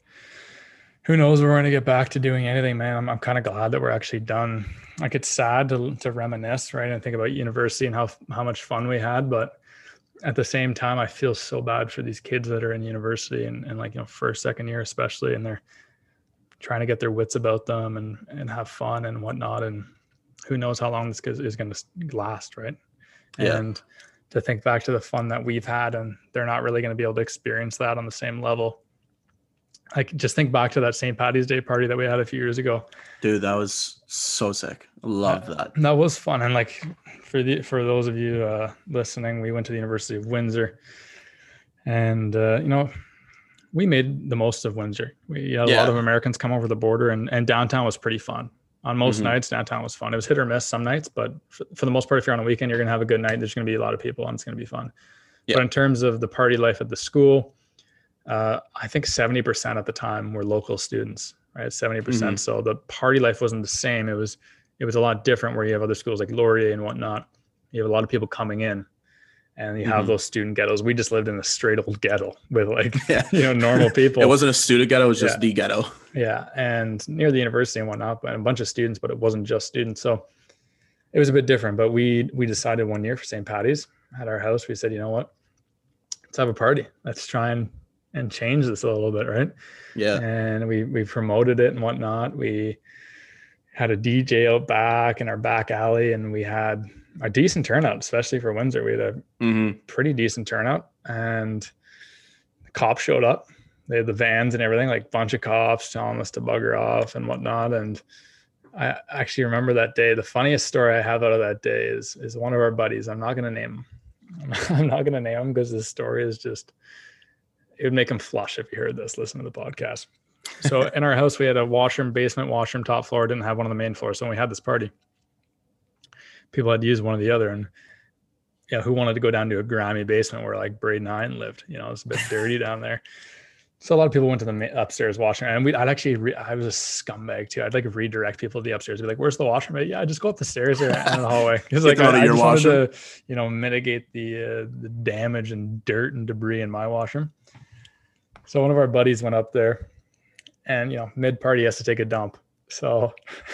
who knows? We're going to get back to doing anything, man. I'm, I'm kind of glad that we're actually done. Like it's sad to to reminisce, right, and think about university and how how much fun we had, but at the same time, I feel so bad for these kids that are in university and, and like you know first second year especially, and they're trying to get their wits about them and and have fun and whatnot, and who knows how long this is is going to last, right? Yeah. And to think back to the fun that we've had, and they're not really going to be able to experience that on the same level. Like just think back to that St. Patty's Day party that we had a few years ago. Dude, that was so sick. Love that. That was fun, and like for the for those of you uh, listening, we went to the University of Windsor, and uh, you know we made the most of Windsor. We had a lot of Americans come over the border, and and downtown was pretty fun. On most Mhm. nights, downtown was fun. It was hit or miss some nights, but for, for the most part, if you're on a weekend, you're gonna have a good night. There's gonna be a lot of people, and it's gonna be fun. Yeah. But in terms of the party life at the school, uh, I think 70% at the time were local students, right? 70%. Mhm. So the party life wasn't the same. It was it was a lot different where you have other schools like Laurier and whatnot. You have a lot of people coming in and you have Mhm. those student ghettos. We just lived in a straight old ghetto with like, Yeah. you know, normal people. It wasn't a student ghetto, it was just Yeah. the ghetto. Yeah, and near the university and whatnot, but a bunch of students, but it wasn't just students. So it was a bit different. But we we decided one year for St. Patty's at our house. We said, you know what, let's have a party. Let's try and and change this a little bit, right? Yeah. And we we promoted it and whatnot. We had a DJ out back in our back alley, and we had a decent turnout, especially for Windsor. We had a hmm pretty decent turnout and the cops showed up they had the vans and everything like bunch of cops telling us to bugger off and whatnot and i actually remember that day the funniest story i have out of that day is is one of our buddies i'm not going to name him i'm not going to name him because this story is just it would make him flush if he heard this listen to the podcast so in our house we had a washroom basement washroom top floor didn't have one on the main floor so when we had this party people had to use one or the other and yeah, who wanted to go down to a grimy basement where like Braedon Hine lived? You know, it's a bit dirty down there. So a lot of people went to the upstairs washroom, and we I'd actually re- I was a scumbag too. I'd like redirect people to the upstairs. Be like, "Where's the washroom?" Like, yeah, just go up the stairs or in the hallway. Because like out I, of I just wanted to, you know, mitigate the uh, the damage and dirt and debris in my washroom. So one of our buddies went up there, and you know, mid party has to take a dump. So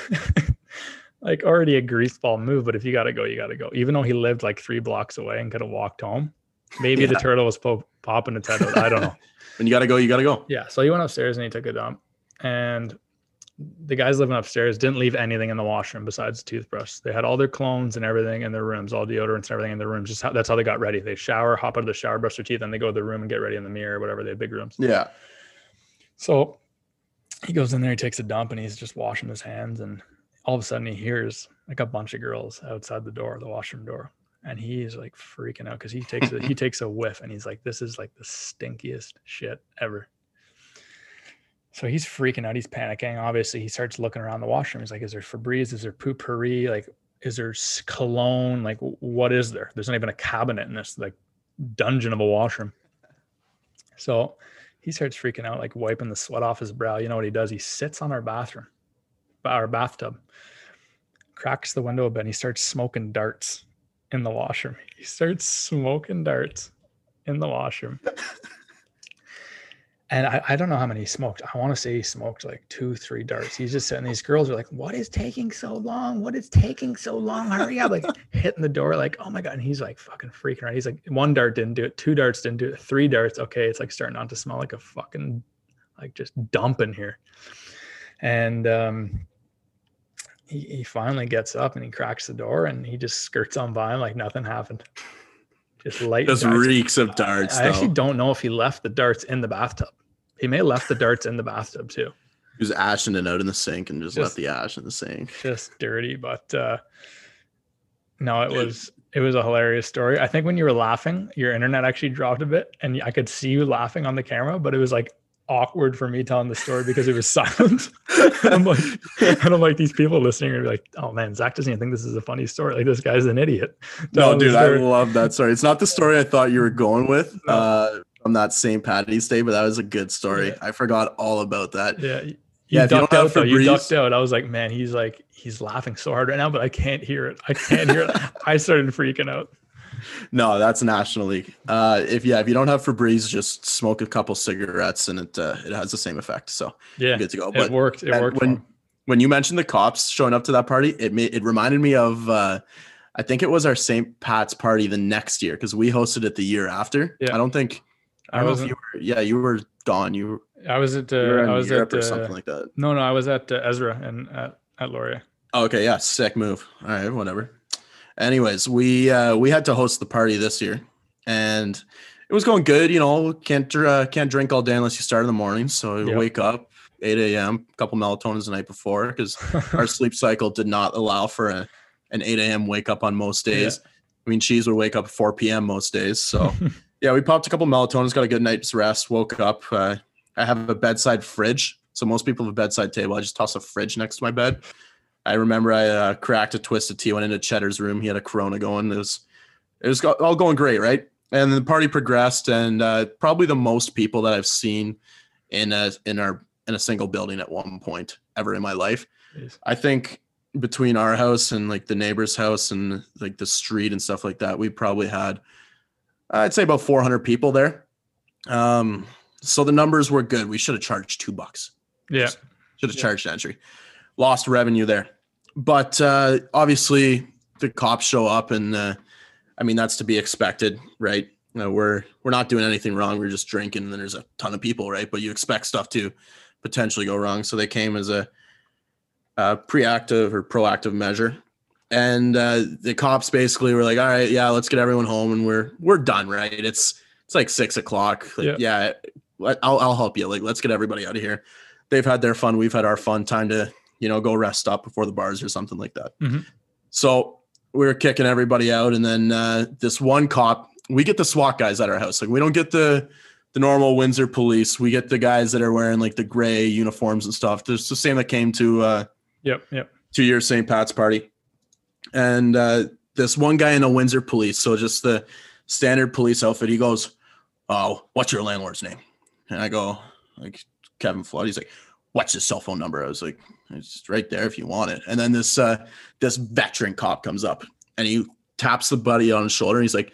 like already a greaseball move, but if you got to go, you got to go. Even though he lived like three blocks away and could have walked home, maybe the turtle was po- popping its turtle. I don't know. When you gotta go, you gotta go. yeah, so he went upstairs and he took a dump, and the guys living upstairs didn't leave anything in the washroom besides the toothbrush. They had all their colognes and everything in their rooms, all deodorants and everything in their rooms. Just how, that's how they got ready. They shower, hop out of the shower, brush their teeth, and they go to the room and get ready in the mirror, whatever. They have big rooms. Yeah. So he goes in there, he takes a dump, and he's just washing his hands. And all of a sudden, he hears like a bunch of girls outside the door, the washroom door, and he's like freaking out because he takes a, he takes a whiff, and he's like, "This is like the stinkiest shit ever." So he's freaking out. He's panicking. Obviously, he starts looking around the washroom. He's like, "Is there Febreze? Is there Poo-Pourri? Like, is there cologne? Like, what is there? There's not even a cabinet in this like dungeon of a washroom." So he starts freaking out, like wiping the sweat off his brow. You know what he does? He sits on our bathroom, our bathtub, cracks the window and he starts smoking darts in the washroom. He starts smoking darts in the washroom. and I, I don't know how many he smoked. I want to say he smoked like two, three darts. He's just sitting. These girls are like, "What is taking so long? What is taking so long? Hurry up!" Like hitting the door, like, "Oh my god!" And he's like fucking freaking out. He's like, one dart didn't do it, two darts didn't do it, three darts. Okay, it's like starting not to smell like a fucking like just dump in here. And um, he, he finally gets up and he cracks the door and he just skirts on by like nothing happened. Just light. Just darts. reeks of darts. I actually don't know if he left the darts in the bathtub. He may have left the darts in the bathtub too. He was ashing it out in the sink and just, Just- left the ash in the sink. Just dirty, but uh no, it was it was a hilarious story. I think when you were laughing, your internet actually dropped a bit and I could see you laughing on the camera, but it was like awkward for me telling the story because it was silent. and I'm like, and I'm like, these people listening are like, oh man, Zach doesn't even think this is a funny story. Like this guy's an idiot. No, dude, I love that story. It's not the story I thought you were going with No. uh, from that St. Patty's Day, but that was a good story. Yeah. I forgot all about that. Yeah. You Yeah, you ducked out though. You Febreze- ducked out. I was like, man, he's like, he's laughing so hard right now, but I can't hear it. I can't hear it. I started freaking out. No, that's National League. Uh, if yeah, if you don't have Febreze, just smoke a couple cigarettes and it uh, it has the same effect. So Yeah. good to go. It But worked. It worked. when when you mentioned the cops showing up to that party, it made it reminded me of uh, I think it was our St. Pat's party the next year because we hosted it the year after. Yeah. I don't think I I don't know if you were. Yeah, you were gone. You were, I was at uh, I was Europe at or uh, something like that. no no I was at uh, Ezra and at at Laurier. Oh, okay, yeah, sick move. All right, whatever. Anyways, we uh, we had to host the party this year, and it was going good. You know, can't uh, can't drink all day unless you start in the morning. So Yep. wake up 8 a.m. A couple melatonins the night before because our sleep cycle did not allow for a, an 8 a.m. wake up on most days. I mean, cheese would wake up at 4 p.m. most days. So yeah, we popped a couple melatonins, got a good night's rest, woke up. Uh, I have a bedside fridge. So most people have a bedside table. I just toss a fridge next to my bed. I remember I uh, cracked a twisted tea, went into Cheddar's room. He had a Corona going. It was, it was all going great, right? And the party progressed, and uh, probably the most people that I've seen in a in our in a single building at one point ever in my life. Jeez. I think between our house and like the neighbor's house and like the street and stuff like that, we probably had I'd say about 400 people there. Um, so the numbers were good. We should have charged two bucks. Yeah. Should have Yeah. charged entry. Lost revenue there. But uh, obviously the cops show up and uh, I mean that's to be expected, right? You know, we're we're not doing anything wrong. We're just drinking and then there's a ton of people, right? But you expect stuff to potentially go wrong. So they came as a, a preactive or proactive measure. And uh, the cops basically were like, "All right, yeah, let's get everyone home, and we're we're done, right? It's it's like six o'clock. Like, Yeah. yeah, I'll I'll help you. Like, let's get everybody out of here. They've had their fun. We've had our fun. Time to you know go rest up before the bars or something like that. Mhm. So we were kicking everybody out, and then uh, this one cop. We get the SWAT guys at our house. Like we don't get the the normal Windsor police. We get the guys that are wearing like the gray uniforms and stuff. There's the same that came to uh, Yep. Yep. two year St. Pat's party. And uh, this one guy in the Windsor police, so just the standard police outfit, he goes, Oh, what's your landlord's name? And I go, like Kevin Flood. He's like, What's his cell phone number? I was like, It's right there if you want it. And then this uh this veteran cop comes up and he taps the buddy on his shoulder. And he's like,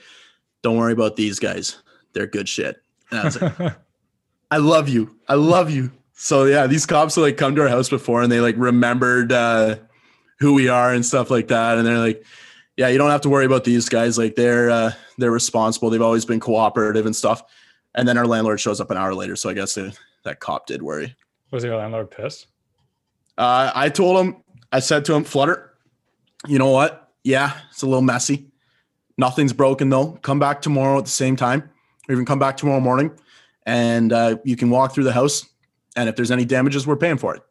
Don't worry about these guys. They're good shit. And I was like, I love you. I love you. So yeah, these cops will like come to our house before and they like remembered uh who we are and stuff like that. And they're like, Yeah, you don't have to worry about these guys. Like they're uh they're responsible. They've always been cooperative and stuff. And then our landlord shows up an hour later. So I guess uh, that cop did worry. Was your landlord pissed? Uh, I told him, I said to him, Flutter, you know what? Yeah, it's a little messy. Nothing's broken though. Come back tomorrow at the same time, or even come back tomorrow morning, and uh, you can walk through the house. And if there's any damages, we're paying for it.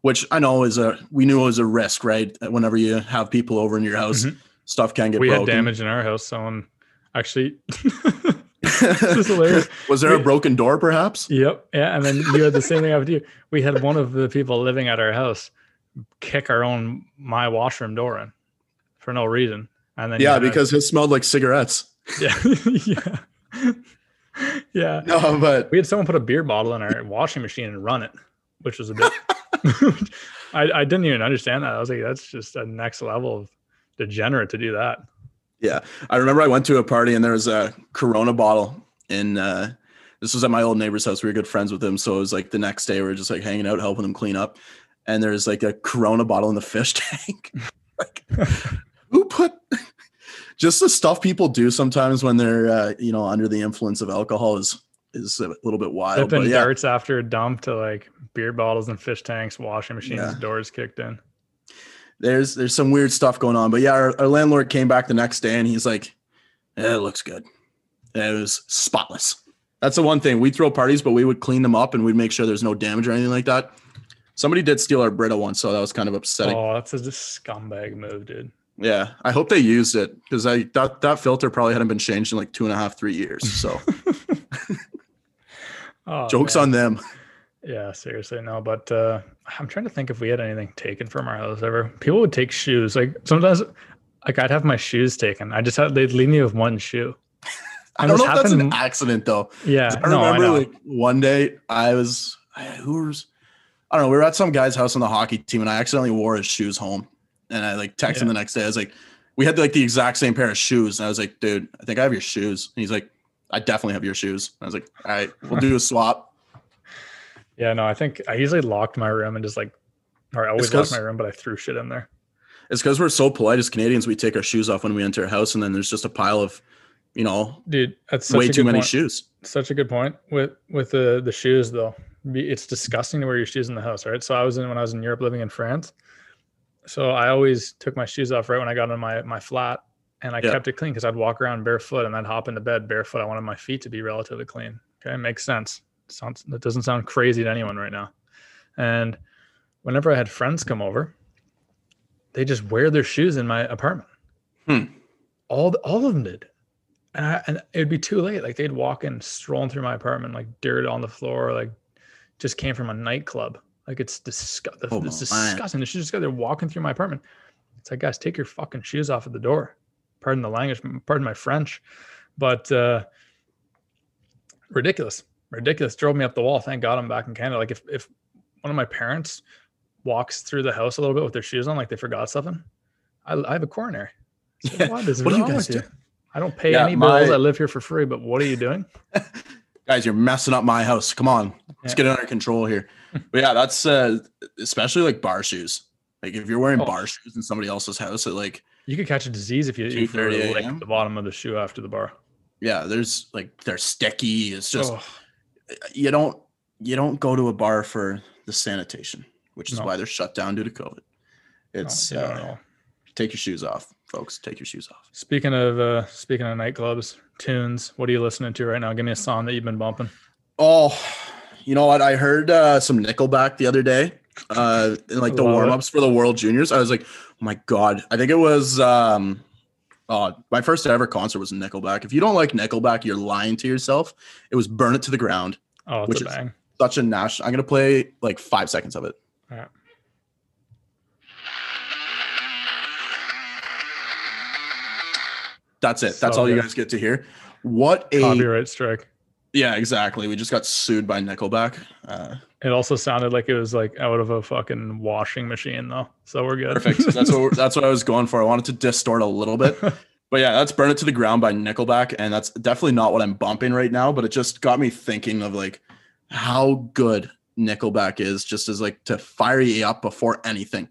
Which I know is a we knew it was a risk, right? Whenever you have people over in your house, Mhm. stuff can get broken. we broken. had damage in our house. Someone actually. this hilarious. was there a broken door, perhaps? Yep. Yeah. And then you had the same thing happen to you. We had one of the people living at our house kick our own my washroom door in for no reason. And then Yeah, because it smelled like cigarettes. yeah, yeah, yeah. No, but We had someone put a beer bottle in our washing machine and run it, which was a bit. I, I didn't even understand that. I was like, that's just a next level of degenerate to do that. Yeah, I remember I went to a party and there was a Corona bottle in. Uh, this was at my old neighbor's house. We were good friends with him, so it was like the next day we were just like hanging out, helping him clean up. And there's like a Corona bottle in the fish tank. like, who put? just the stuff people do sometimes when they're uh, you know under the influence of alcohol is is a little bit wild. Flipping But yeah, darts after a dump to like beer bottles and fish tanks, washing machines, Yeah. doors kicked in. There's there's some weird stuff going on. But yeah, our, our landlord came back the next day and he's like, "Yeah, it looks good. It was spotless." That's the one thing. We throw parties, but we would clean them up and we'd make sure there's no damage or anything like that. Somebody did steal our Brita once, so that was kind of upsetting. Oh, that's a scumbag move, dude. Yeah, I hope they used it because I that that filter probably hadn't been changed in like two and a half, three years. So Oh, jokes man. on them. Yeah, seriously, no. But uh, I'm trying to think if we had anything taken from our house ever. People would take shoes. Like sometimes, like I'd have my shoes taken. I just had they'd leave me with one shoe. I don't know if that's an accident though. Yeah, I no, I remember like one day I was I, who was I don't know, we were at some guy's house on the hockey team and I accidentally wore his shoes home. And I like texted him the next day. I was like, we had like the exact same pair of shoes. And I was like, dude, I think I have your shoes. And he's like, I definitely have your shoes. And I was like, all right, we'll do a swap. Yeah, no. I think I usually locked my room and just like, or I always locked my room, but I threw shit in there. It's because we're so polite as Canadians, we take our shoes off when we enter a house, and then there's just a pile of, you know, Dude, that's such way too many point. shoes. Such a good point with with the the shoes though. It's disgusting to wear your shoes in the house, right? So I was in when I was in Europe living in France. So I always took my shoes off right when I got in my my flat, and I Yeah. kept it clean because I'd walk around barefoot and I'd hop into bed barefoot. I wanted my feet to be relatively clean. Okay, makes sense. Sounds that doesn't sound crazy to anyone right now. And whenever I had friends come over, they just wear their shoes in my apartment. Hmm. All the, all of them did and, I, and it'd be too late. Like they'd walk in, strolling through my apartment, like dirt on the floor, like just came from a nightclub. Like it's disgusting. Oh, it's disgusting. The shoes just got they're walking through my apartment. It's like, guys, take your fucking shoes off at the door. Pardon the language, pardon my French, but uh, ridiculous, ridiculous. Drove me up the wall. Thank God I'm back in Canada. Like if if one of my parents walks through the house a little bit with their shoes on, like they forgot something, I, I have a coronary. So Yeah. what is What are you wrong guys with you? doing? I don't pay Yeah, any bills. I live here for free, but what are you doing? Guys, you're messing up my house. Come on, let's Yeah. get it under control here. but yeah, that's uh, especially like bar shoes. Like if you're wearing Oh. bar shoes in somebody else's house, it like You could catch a disease if you, if you lick the bottom of the shoe after the bar. yeah, there's like they're sticky. It's just Oh, you don't you don't go to a bar for the sanitation, which is No. why they're shut down due to COVID. It's no, uh, take your shoes off, folks. Take your shoes off. Speaking of uh, speaking of nightclubs, tunes, what are you listening to right now? Give me a song that you've been bumping. Oh, you know what? I heard uh, some Nickelback the other day, uh, in like the warm ups for the World Juniors. I was like, oh my god! I think it was um, uh, my first ever concert was Nickelback. If you don't like Nickelback, you're lying to yourself. It was "Burn It to the Ground." Oh, it's Which is- bang. Such a national. I'm gonna play like five seconds of it. All right. That's it. That's So all you guys get to hear. What a Copyright strike. Yeah, exactly. We just got sued by Nickelback. Uh, It also sounded like it was like out of a fucking washing machine though. So we're good. perfect. That's what that's what I was going for. I wanted to distort a little bit. But yeah, that's Burn It to the Ground by Nickelback. And that's definitely not what I'm bumping right now, but it just got me thinking of like how good Nickelback is just as like to fire you up before anything.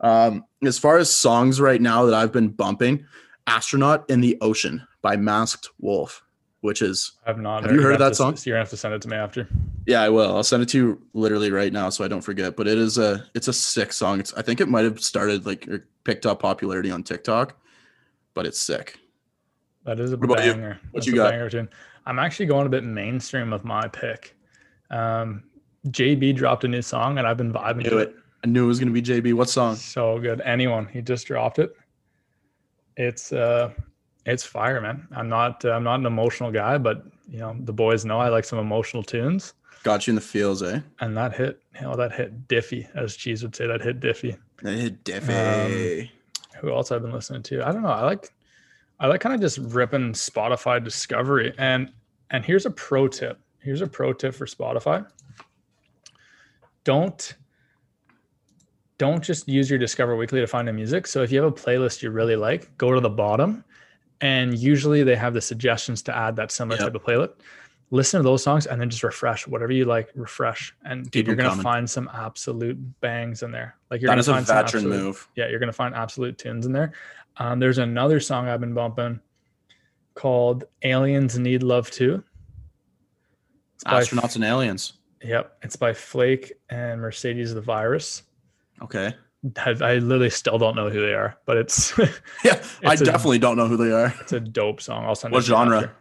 Um, as far as songs right now that I've been bumping, Astronaut in the Ocean by Masked Wolf. Which is I've not. Have you You're heard that to- song? You're gonna have to send it to me after. yeah, I will. I'll send it to you literally right now so I don't forget. But it is a it's a sick song. It's I think it might have started like or picked up popularity on TikTok, but it's sick. That is a What about you? banger. What That's you got? banger tune. I'm actually going a bit mainstream of my pick. Um, JB dropped a new song and I've been vibing to it. I knew it was gonna be JB. What song? So good. Anyone. He just dropped it. It's uh it's fire, man. I'm not uh, I'm not an emotional guy, but you know, the boys know I like some emotional tunes. Got you in the feels, eh? And that hit, you know, that hit diffy, as Cheese would say, that hit diffy. That hit Diffie. Who else I've been listening to? I don't know. I like I like kind of just ripping Spotify discovery. And and here's a pro tip. Here's a pro tip for Spotify. Don't don't just use your Discover Weekly to find the music. So if you have a playlist you really like, go to the bottom and usually they have the suggestions to add that similar Yep. type of playlist. Listen to those songs and then just refresh whatever you like, refresh. And dude, Keep you're gonna coming. find some absolute bangs in there. Like you're that gonna is a find veteran absolute- move. yeah, you're gonna find absolute tunes in there. Um, there's another song I've been bumping called "Aliens Need Love Too." It's by- Astronauts and aliens. Yep, it's by Flake and Mercedes the Virus. Okay. I, I literally still don't know who they are, but it's Yeah, I It's a- definitely don't know who they are. it's a dope song. I'll send. What genre?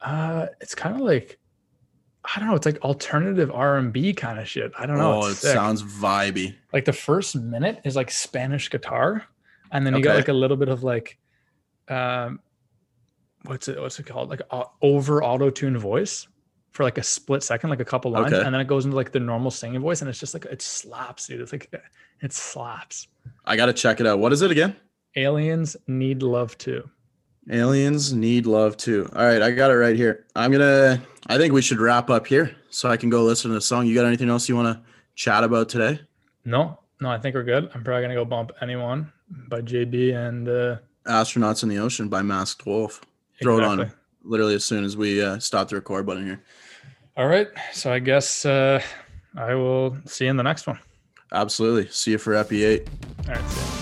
Uh, it's kind of like I don't know. It's like alternative R and B kind of shit. I don't know. Oh, it sick. sounds vibey. like the first minute is like Spanish guitar, and then you got like a little bit of like, um, what's it what's it called? Like uh, over auto tune voice for like a split second, like a couple lines, Okay. and then it goes into like the normal singing voice, and it's just like it slaps, dude. It's like it slaps. I gotta check it out. What is it again? Aliens need love too. Aliens need love too. All right, I got it right here. I'm gonna. I think we should wrap up here so I can go listen to the song. You got anything else you want to chat about today? No, no, I think we're good. I'm probably gonna go bump anyone by JB and uh, Astronauts in the Ocean by Masked Wolf. Throw it on literally as soon as we uh, stop the record button here. All right, so I guess uh, I will see you in the next one. Absolutely. See you for Epi 8. All right. See ya.